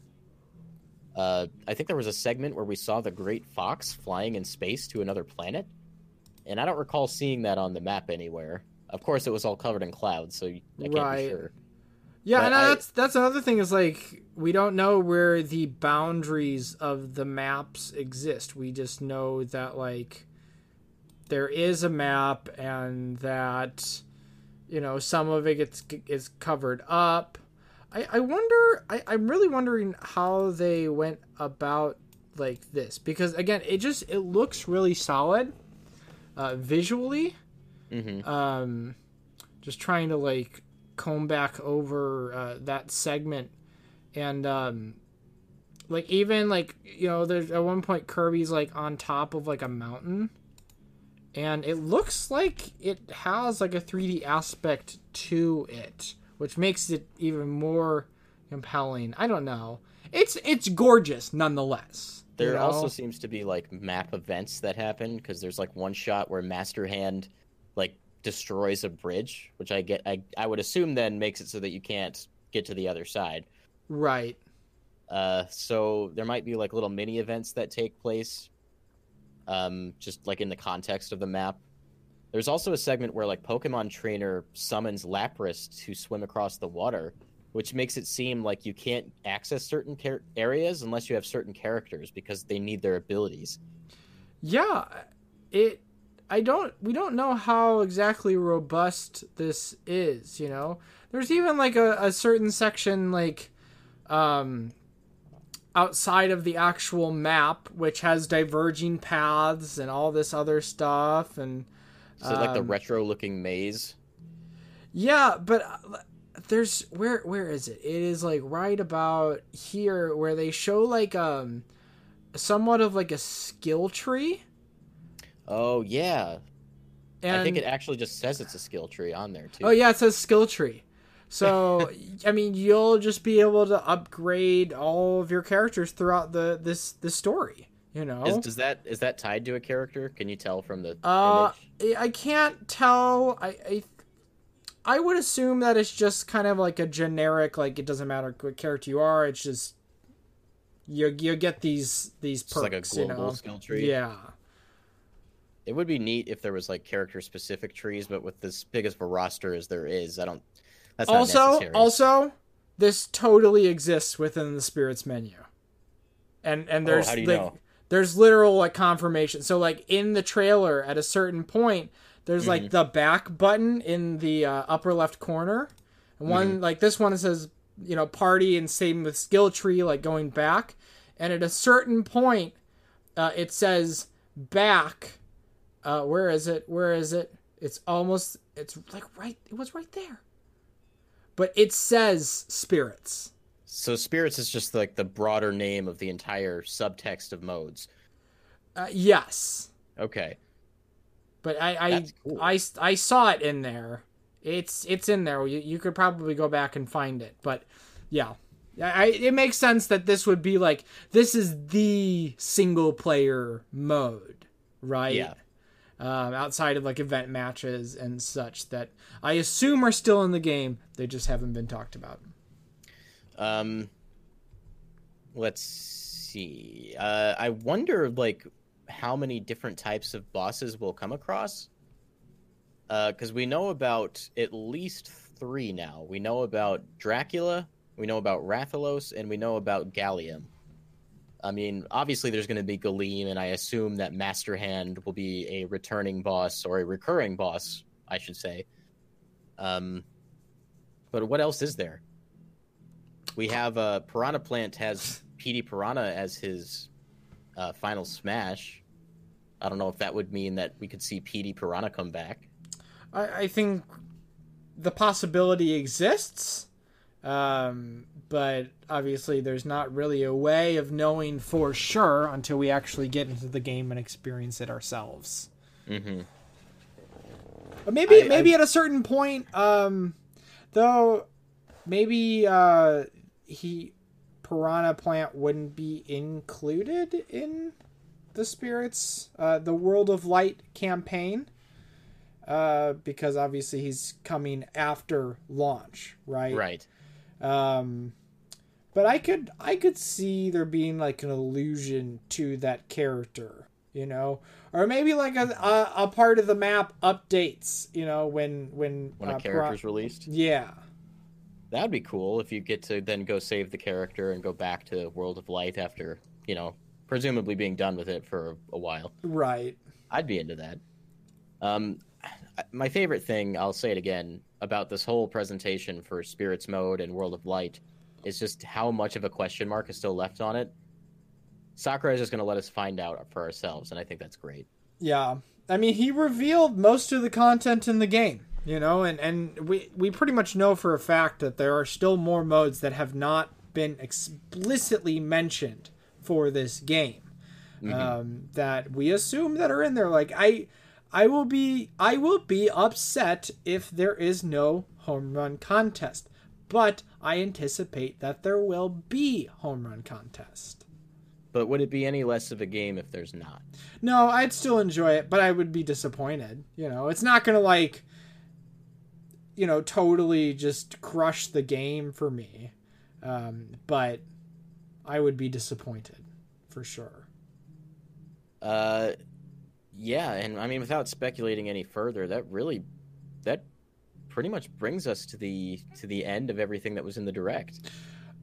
Speaker 2: Uh, I think there was a segment where we saw the Great Fox flying in space to another planet, and I don't recall seeing that on the map anywhere. Of course, it was all covered in clouds, so I can't
Speaker 1: Right.
Speaker 2: be sure.
Speaker 1: yeah
Speaker 2: But
Speaker 1: and
Speaker 2: I-
Speaker 1: that's that's another thing is like we don't know where the boundaries of the maps exist we just know that like there is a map and that you know some of it gets is covered up i i wonder I, i'm really wondering how they went about like this. Because again it just it looks really solid uh visually.
Speaker 2: Hmm
Speaker 1: um just trying to like comb back over uh, that segment. And um like even like you know there's at one point kirby's like on top of like a mountain. And it looks like it has like a 3d aspect to it which makes it even more compelling i don't know it's it's gorgeous nonetheless you
Speaker 2: There
Speaker 1: know?
Speaker 2: also seems to be like map events that happen because there's like one shot where Master Hand like destroys a bridge, which I get. I I would assume then makes it so that you can't get to the other side.
Speaker 1: right
Speaker 2: Uh, so there might be like little mini events that take place, um, just like in the context of the map. There's also a segment where like Pokemon Trainer summons Lapras to swim across the water, which makes it seem like you can't access certain areas unless you have certain characters because they need their abilities.
Speaker 1: Yeah, it. I don't. We don't know how exactly robust this is. You know, there's even like a, a certain section like, um, outside of the actual map, which has diverging paths and all this other stuff, and
Speaker 2: So like the
Speaker 1: Um,
Speaker 2: retro-looking maze.
Speaker 1: yeah, but uh, there's where where is it? It is like right about here where they show like um, somewhat of like a skill tree.
Speaker 2: Oh yeah,
Speaker 1: And
Speaker 2: I think it actually just says it's a skill tree on there too.
Speaker 1: Oh yeah, it says skill tree. So [LAUGHS] I mean, you'll just be able to upgrade all of your characters throughout the this the story. You know,
Speaker 2: Is, does that is that tied to a character? Can you tell from the
Speaker 1: uh,
Speaker 2: image?
Speaker 1: I can't tell. I, I I would assume that it's just kind of like a generic, like it doesn't matter what character you are. It's just you you get these these perks.
Speaker 2: Like a global
Speaker 1: you know?
Speaker 2: skill tree.
Speaker 1: Yeah,
Speaker 2: It would be neat if there was like character specific trees, but with as big of a roster as there is, I don't. That's not
Speaker 1: also also this totally exists within the spirits menu and and there's
Speaker 2: Oh, do you
Speaker 1: like
Speaker 2: know?
Speaker 1: There's literal like confirmation. So like in the trailer at a certain point there's
Speaker 2: Mm-hmm.
Speaker 1: like the back button in the uh, upper left corner. And one
Speaker 2: Mm-hmm.
Speaker 1: like this one says you know party and same with skill tree like going back. And at a certain point uh, it says back uh, where is it? Where is it? It's almost it's like right it was right there. But it says spirits
Speaker 2: So spirits is just like the broader name of the entire subtext of modes.
Speaker 1: uh, yes
Speaker 2: Okay.
Speaker 1: but I I,
Speaker 2: cool.
Speaker 1: I I saw it in there. It's it's in there. You, you could probably go back and find it. But yeah, I, it makes sense that this would be like this is the single player mode, right?
Speaker 2: Yeah.
Speaker 1: Um, outside of like event matches and such that I assume are still in the game. They just haven't been talked about.
Speaker 2: Um, let's see. Uh, I wonder, like, how many different types of bosses we'll come across. Because we know about at least three now. We know about Dracula, we know about Rathalos, and we know about Galleom. I mean, obviously, there's going to be Galeem, and I assume that Master Hand will be a returning boss or a recurring boss, I should say. Um, but what else is there? We have uh, Piranha Plant has Petey Piranha as his uh, final smash. I don't know if that would mean that we could see Petey Piranha come back.
Speaker 1: I, I think the possibility exists, um, but obviously there's not really a way of knowing for sure until we actually get into the game and experience it ourselves.
Speaker 2: Mm-hmm.
Speaker 1: But maybe
Speaker 2: I-
Speaker 1: maybe at a certain point, um, though, maybe uh, he Piranha Plant wouldn't be included in the spirits, uh, the World of Light campaign, uh, because obviously he's coming after launch, right?
Speaker 2: Right.
Speaker 1: Um, but I could I could see there being like an allusion to that character, you know, or maybe like a a, a part of the map updates, you know, when when
Speaker 2: When
Speaker 1: uh,
Speaker 2: a character's released,
Speaker 1: yeah,
Speaker 2: that'd be cool if you get to then go save the character and go back to World of Light after you know, presumably being done with it for a while.
Speaker 1: right,
Speaker 2: I'd be into that. Um, my favorite thing, I'll say it again, about this whole presentation for Spirits Mode and World of Light is just how much of a question mark is still left on it. Sakurai is just going to let us find out for ourselves, and I think that's great.
Speaker 1: yeah. I mean, he revealed most of the content in the game, you know, and and we we pretty much know for a fact that there are still more modes that have not been explicitly mentioned for this game. um, that we assume that are in there. Like I, I will be, I will be upset if there is no home run contest, but I anticipate that there will be home run contest.
Speaker 2: But would it be any less of a game if there's not?
Speaker 1: No, I'd still enjoy it, but I would be disappointed. You know, it's not gonna like, you know, totally just crush the game for me. Um, but I would be disappointed for sure.
Speaker 2: Uh, yeah, and I mean, without speculating any further, that really, that pretty much brings us to the to the end of everything that was in the direct.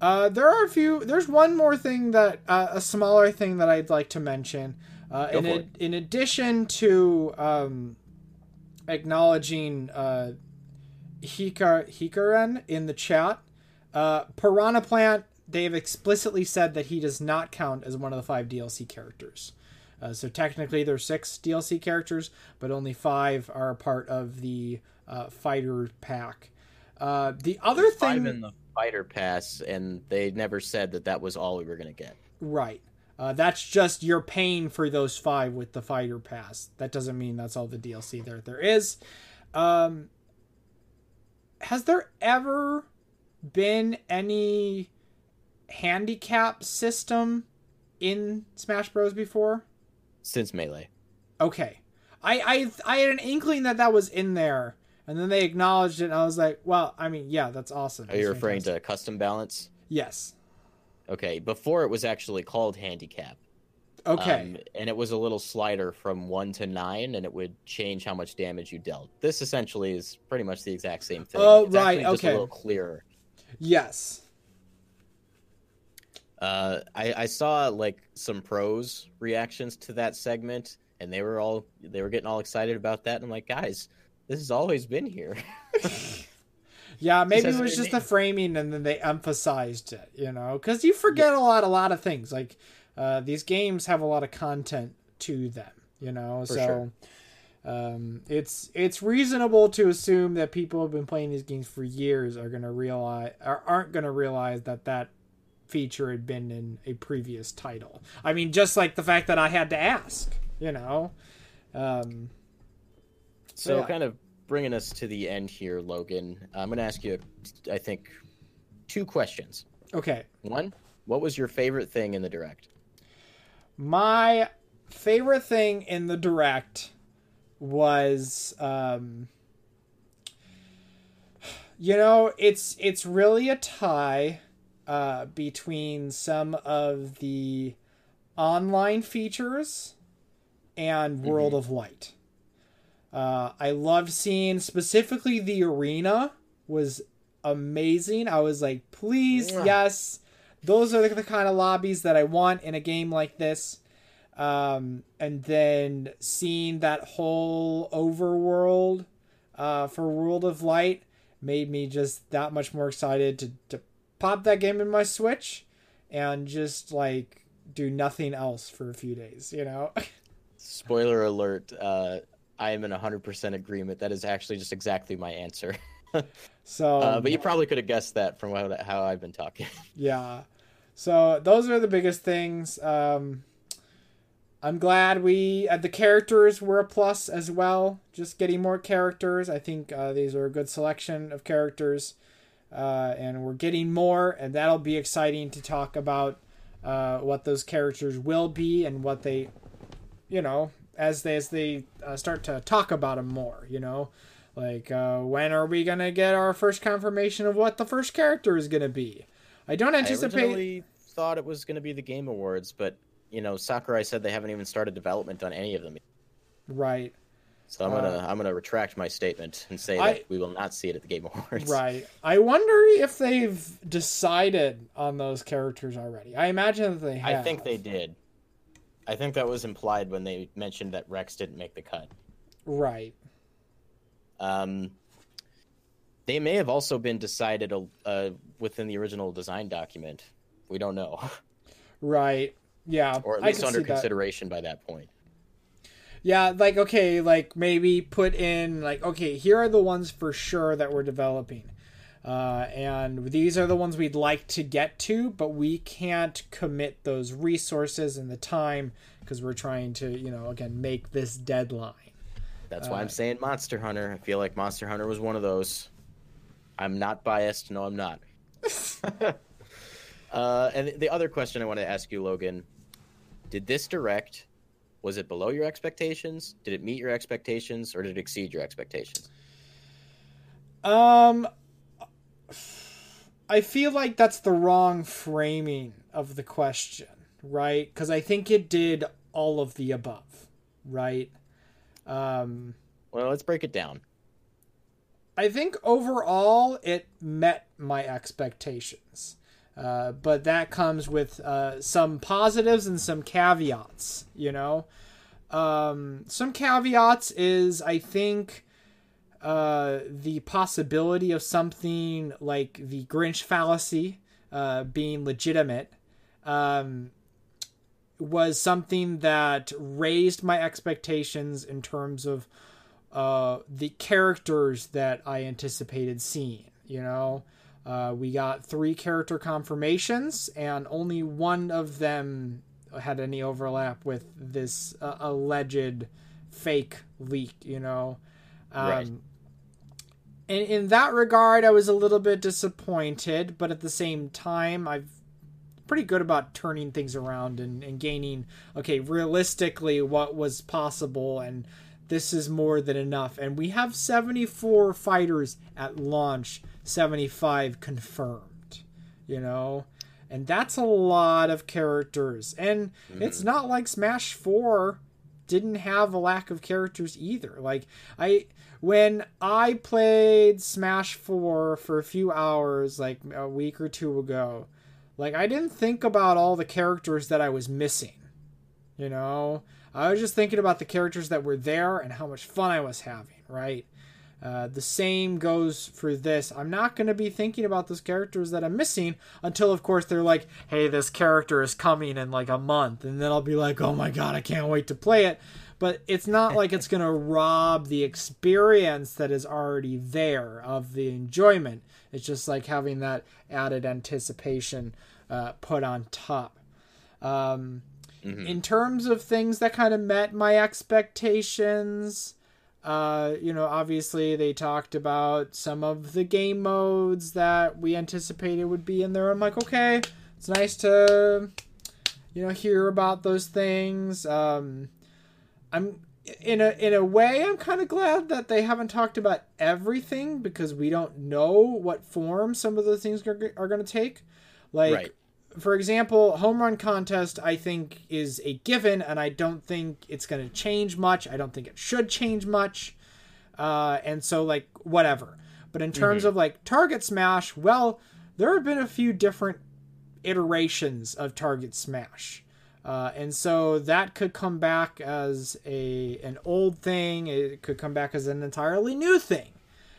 Speaker 1: Uh, there are a few. There's one more thing that uh, a smaller thing that I'd like to mention. Uh, in ad- in addition to um, acknowledging uh, Hika Hikaren in the chat, uh, Piranha Plant they've explicitly said that he does not count as one of the five DLC characters. Uh, so technically, there's six DLC characters, but only five are a part of the uh, fighter pack. Uh, the other
Speaker 2: There's
Speaker 1: thing,
Speaker 2: five in the fighter pass, and they never said that that was all we were going to get.
Speaker 1: Right. Uh, that's just you're paying for those five with the fighter pass. That doesn't mean that's all the DLC there there is. Um, has there ever been any handicap system in Smash Bros before?
Speaker 2: Since Melee,
Speaker 1: Okay, I I I had an inkling that that was in there, And then they acknowledged it, and I was like, well, I mean, yeah, that's awesome.
Speaker 2: Are you referring to custom balance?
Speaker 1: Yes.
Speaker 2: Okay, before it was actually called handicap.
Speaker 1: Okay.
Speaker 2: Um, and it was a little slider from one to nine, and it would change how much damage you dealt. This essentially is pretty much the exact same thing.
Speaker 1: Oh, it's right.
Speaker 2: okay.
Speaker 1: a
Speaker 2: little clearer.
Speaker 1: Yes.
Speaker 2: Uh, I, I saw like some pros reactions to that segment, and they were all they were getting all excited about that. And I'm like, guys, this has always been here. [LAUGHS]
Speaker 1: yeah, maybe it was just name. the framing, and then they emphasized it. You know, because you forget yeah. a lot, a lot of things. Like uh, these games have a lot of content to them. You know, For so. Sure. Um, it's it's reasonable to assume that people who've been playing these games for years are to realize or aren't going to realize that that feature had been in a previous title. I mean, just like the fact that I had to ask, you know. Um,
Speaker 2: so, yeah. kind of bringing us to the end here, Logan. I'm going to ask you, I think, two questions.
Speaker 1: Okay.
Speaker 2: One, what was your favorite thing in the direct?
Speaker 1: My favorite thing in the direct was um you know it's it's really a tie uh, between some of the online features and World mm-hmm. of Light. Uh, I loved seeing specifically the arena was amazing. I was like, please, yeah. yes, those are the, the, kind of lobbies that I want in a game like this. Um, and then seeing that whole overworld uh, for World of Light made me just that much more excited to, to pop that game in my Switch and just like do nothing else for a few days, you know? [LAUGHS]
Speaker 2: Spoiler alert, uh, I am in 100% agreement. That is actually just exactly my answer. [LAUGHS] [LAUGHS]
Speaker 1: so,
Speaker 2: uh, but you probably could have guessed that from how, how I've been talking. [LAUGHS]
Speaker 1: Yeah. So those are the biggest things. Um, I'm glad we uh, the characters were a plus as well. Just getting more characters. I think uh, these are a good selection of characters uh, and we're getting more, and that'll be exciting to talk about uh, what those characters will be and what they, you know, as they as they uh, start to talk about them more. You know, like uh, when are we gonna get our first confirmation of what the first character is gonna be? I don't anticipate. I
Speaker 2: originally thought it was gonna be the Game Awards, but you know, Sakurai said they haven't even started development on any of them.
Speaker 1: Right.
Speaker 2: So I'm gonna uh, I'm gonna retract my statement and say I, that we will not see it at the Game Awards.
Speaker 1: Right. I wonder if they've decided on those characters already. I imagine that they have.
Speaker 2: I think they did. I think that was implied when they mentioned that Rex didn't make the cut.
Speaker 1: Right.
Speaker 2: Um. They may have also been decided uh, within the original design document. We don't know.
Speaker 1: Right. Yeah.
Speaker 2: Or at least under consideration that. by that point.
Speaker 1: Yeah, like okay, like maybe put in like okay, here are the ones for sure that we're developing. Uh, and these are the ones we'd like to get to, but we can't commit those resources and the time because we're trying to, you know, again, make this deadline.
Speaker 2: That's why uh, I'm saying Monster Hunter. I feel like Monster Hunter was one of those. I'm not biased. No, I'm not. [LAUGHS] uh, and the other question I want to ask you, Logan, did this direct was it below your expectations? Did it meet your expectations, or did it exceed your expectations?
Speaker 1: Um, I feel like that's the wrong framing of the question, right? Because I think it did all of the above, right? Um,
Speaker 2: well, let's break it down.
Speaker 1: I think overall it met my expectations. Uh, but that comes with uh, some positives and some caveats, you know. Um, some caveats is, I think, uh, the possibility of something like the Grinch fallacy uh, being legitimate um, was something that raised my expectations in terms of uh, the characters that I anticipated seeing, you know. Uh, we got three character confirmations, and only one of them had any overlap with this uh, alleged fake leak, you know. Um, right. In, in that regard, I was a little bit disappointed, but at the same time, I've pretty good about turning things around and, and gaining, okay, realistically, what was possible and this is more than enough. And we have 74 fighters at launch, 75 confirmed, you know? And that's a lot of characters. And mm-hmm. it's not like Smash 4 didn't have a lack of characters either. Like, I. When I played Smash 4 for a few hours, like a week or two ago, like, I didn't think about all the characters that I was missing. You know? I was just thinking about the characters that were there and how much fun I was having, right? Uh, the same goes for this. I'm not going to be thinking about those characters that I'm missing until, of course, they're like, hey, this character is coming in like a month. And then I'll be like, oh my God, I can't wait to play it. But it's not like it's going [LAUGHS] to rob the experience that is already there of the enjoyment. It's just like having that added anticipation uh, put on top. Um, Mm-hmm. In terms of things that kind of met my expectations, uh, you know, obviously they talked about some of the game modes that we anticipated would be in there. I'm like, okay, it's nice to, you know, hear about those things. Um, I'm in a in a way, I'm kind of glad that they haven't talked about everything because we don't know what form some of those things are, are going to take. Like, right for example, home run contest, I think, is a given, and I don't think it's going to change much. I don't think it should change much. Uh, and so, like, whatever. But in terms mm-hmm. of like target smash, well, there have been a few different iterations of target smash. Uh, and so that could come back as a an old thing. It could come back as an entirely new thing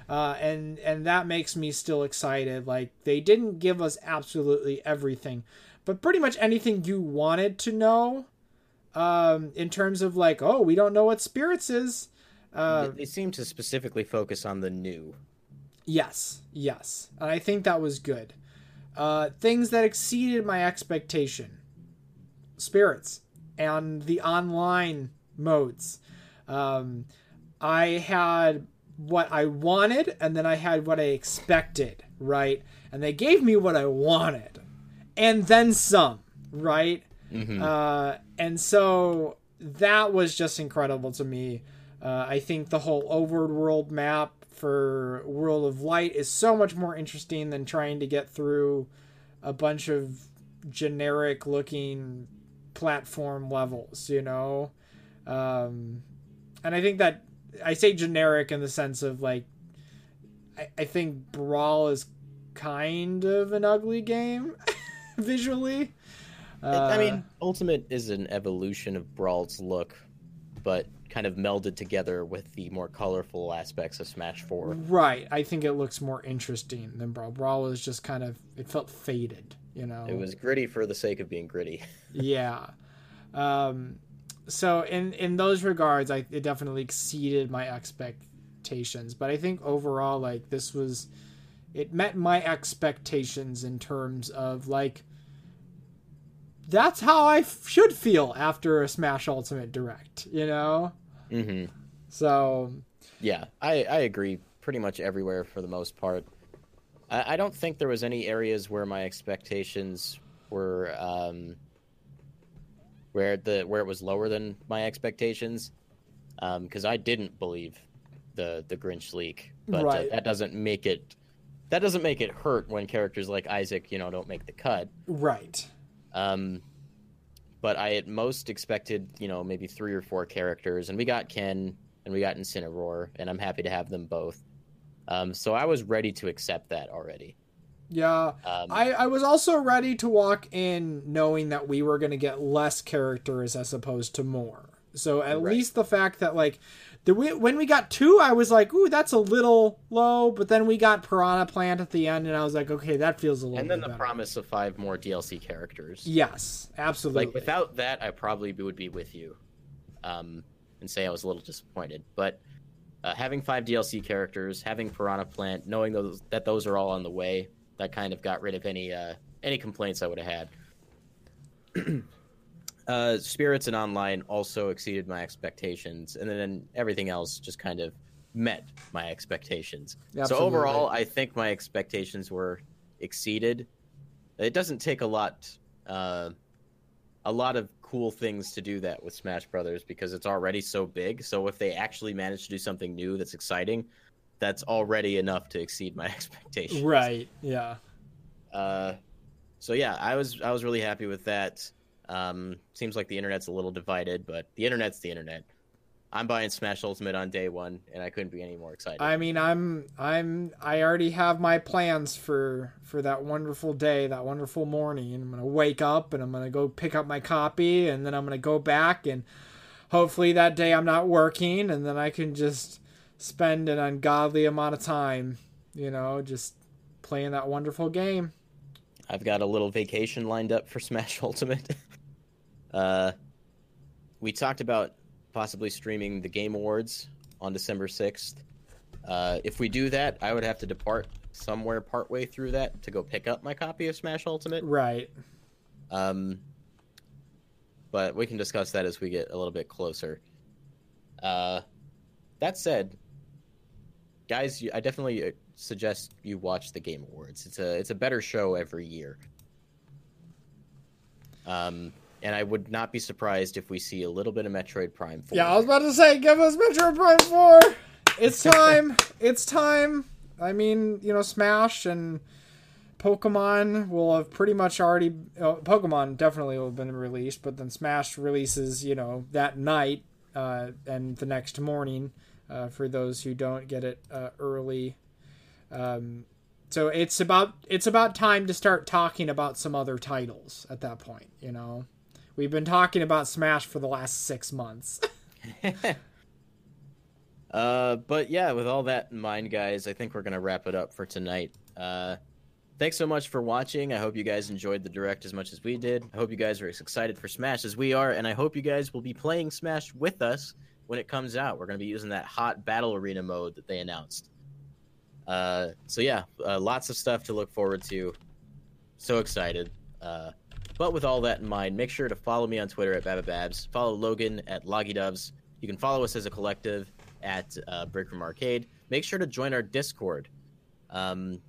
Speaker 1: uh, and and that makes me still excited. Like they didn't give us absolutely everything, but pretty much anything you wanted to know, um, in terms of like, oh, we don't know what spirits is.
Speaker 2: Uh, they seem to specifically focus on the new.
Speaker 1: Yes, yes, and I think that was good. Uh, things that exceeded my expectation. Spirits and the online modes. Um, I had what I wanted and then I had what I expected, right? And they gave me what I wanted and then some, right? Mm-hmm. Uh, and so that was just incredible to me. Uh, I think the whole overworld map for World of Light is so much more interesting than trying to get through a bunch of generic looking platform levels, you know? Um, and I think that I say generic in the sense of like I, I think Brawl is kind of an ugly game [LAUGHS] visually.
Speaker 2: Uh, I mean, Ultimate is an evolution of Brawl's look, but kind of melded together with the more colorful aspects of Smash 4.
Speaker 1: Right. I think it looks more interesting than Brawl. Brawl was just kind of it felt faded, you know.
Speaker 2: It was gritty for the sake of being gritty. [LAUGHS]
Speaker 1: yeah. Um so in in those regards, I it definitely exceeded my expectations. But I think overall, like this was, it met my expectations in terms of like. That's how I f- should feel after a Smash Ultimate Direct, you know.
Speaker 2: Mm-hmm.
Speaker 1: So.
Speaker 2: Yeah, I I agree. Pretty much everywhere for the most part. I, I don't think there was any areas where my expectations were. Um, where the where it was lower than my expectations because um, I didn't believe the the Grinch leak, but uh, right. uh, that doesn't make it that doesn't make it hurt when characters like Isaac, you know, don't make the cut.
Speaker 1: Right.
Speaker 2: Um, but I at most expected, you know, maybe three or four characters, and we got Ken and we got Incineroar, and I'm happy to have them both. Um, so I was ready to accept that already.
Speaker 1: Yeah. Um, I, I was also ready to walk in knowing that we were going to get less characters as opposed to more. So at right. least the fact that, like, the when we got two, I was like, ooh, that's a little low. But then we got Piranha Plant at the end, and I was like, okay, that feels a little
Speaker 2: And then the
Speaker 1: better.
Speaker 2: promise of five more DLC characters.
Speaker 1: Yes, absolutely.
Speaker 2: Like, without that, I probably would be with you um, and say I was a little disappointed. But uh, having five DLC characters, having Piranha Plant, knowing those that those are all on the way, that kind of got rid of any uh, any complaints I would have had. [CLEARS THROAT] uh, Spirits and Online also exceeded my expectations, and then everything else just kind of met my expectations. Absolutely. So overall, I think my expectations were exceeded. It doesn't take a lot. Uh, a lot of cool things to do that with Smash Brothers because it's already so big. So if they actually manage to do something new that's exciting, that's already enough to exceed my [LAUGHS] expectations.
Speaker 1: Right. Yeah.
Speaker 2: Uh, so yeah, I was I was really happy with that. Um, seems like the internet's a little divided, but the internet's the internet. I'm buying Smash Ultimate on day one, and I couldn't be any more excited.
Speaker 1: I mean, I'm I'm I already have my plans for for that wonderful day, that wonderful morning. I'm gonna wake up and I'm gonna go pick up my copy, and then I'm gonna go back and hopefully that day I'm not working, and then I can just spend an ungodly amount of time, you know, just playing that wonderful game.
Speaker 2: I've got a little vacation lined up for Smash [LAUGHS] Ultimate. uh, we talked about possibly streaming the Game Awards on December 6th. Uh, if we do that, I would have to depart somewhere partway through that to go pick up my copy of Smash Ultimate.
Speaker 1: Right.
Speaker 2: Um, but we can discuss that as we get a little bit closer. Uh, that said, guys, I definitely uh, suggest you watch the Game Awards. It's a it's a better show every year. Um, and I would not be surprised if we see a little bit of Metroid Prime 4.
Speaker 1: Yeah, I was about to say, give us Metroid Prime 4. It's [LAUGHS] time. it's time. I mean, you know, Smash and Pokemon will have pretty much already. Uh, Pokemon definitely will have been released, but then Smash releases, you know, that night uh, and the next morning uh, for those who don't get it uh, early. Um, so it's about it's about time to start talking about some other titles at that point. You know, we've been talking about Smash for the last six months. [LAUGHS]
Speaker 2: uh, but yeah, with all that in mind, guys, I think we're gonna wrap it up for tonight. Uh, thanks so much for watching. I hope you guys enjoyed the direct as much as we did. I hope you guys are as excited for Smash as we are, and I hope you guys will be playing Smash with us when it comes out. We're gonna be using that hot battle arena mode that they announced. Uh, so yeah, uh, lots of stuff to look forward to. So excited. Uh, but with all that in mind, make sure to follow me on Twitter at Babababs. Follow Logan at LoggyDubs. You can follow us as a collective at uh, Break Room Arcade. Make sure to join our Discord. Um,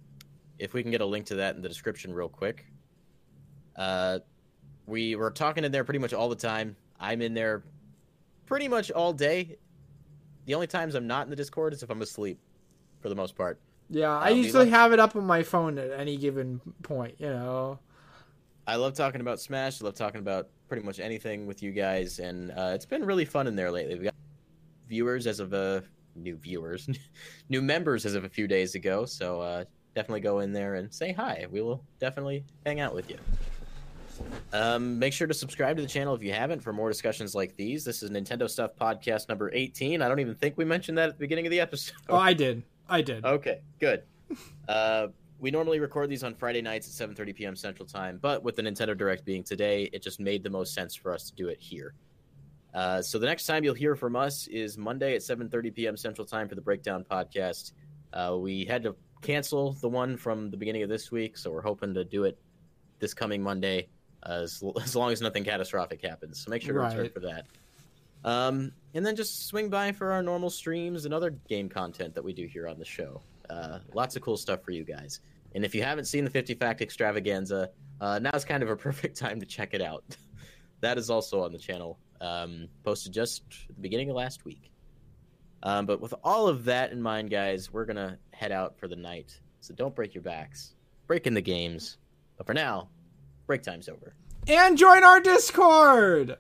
Speaker 2: if we can get a link to that in the description real quick. Uh, we were talking in there pretty much all the time. I'm in there pretty much all day. The only times I'm not in the Discord is if I'm asleep, for the most part.
Speaker 1: Yeah, I
Speaker 2: Uh,
Speaker 1: usually have it up on my phone at any given point, you know.
Speaker 2: I love talking about Smash. I love talking about pretty much anything with you guys, and uh, it's been really fun in there lately. We got viewers as of a new viewers, [LAUGHS] new members as of a few days ago. So uh, definitely go in there and say hi. We will definitely hang out with you. Um, make sure to subscribe to the channel if you haven't for more discussions like these. This is Nintendo Stuff Podcast number 18. I don't even think we mentioned that at the beginning of the episode.
Speaker 1: Oh, I did. I did. [LAUGHS]
Speaker 2: Okay, good. Uh, we normally record these on Friday nights at 7:30 p.m. Central Time, but with the Nintendo Direct being today, it just made the most sense for us to do it here. Uh, so the next time you'll hear from us is Monday at 7:30 p.m. Central Time for the Breakdown podcast. Uh, we had to cancel the one from the beginning of this week, so we're hoping to do it this coming Monday, as, as long as nothing catastrophic happens. So make sure to return for that. Um, and then just swing by for our normal streams and other game content that we do here on the show. Uh, lots of cool stuff for you guys. And if you haven't seen the 50 Fact Extravaganza, uh, now's kind of a [LAUGHS] perfect time to check it out. [LAUGHS] that is also on the channel, um, posted just the beginning of last week. Um, but with all of that in mind, guys, we're going to head out for the night. So don't break your backs. Break in the games. But for now, break time's over.
Speaker 1: And join our Discord.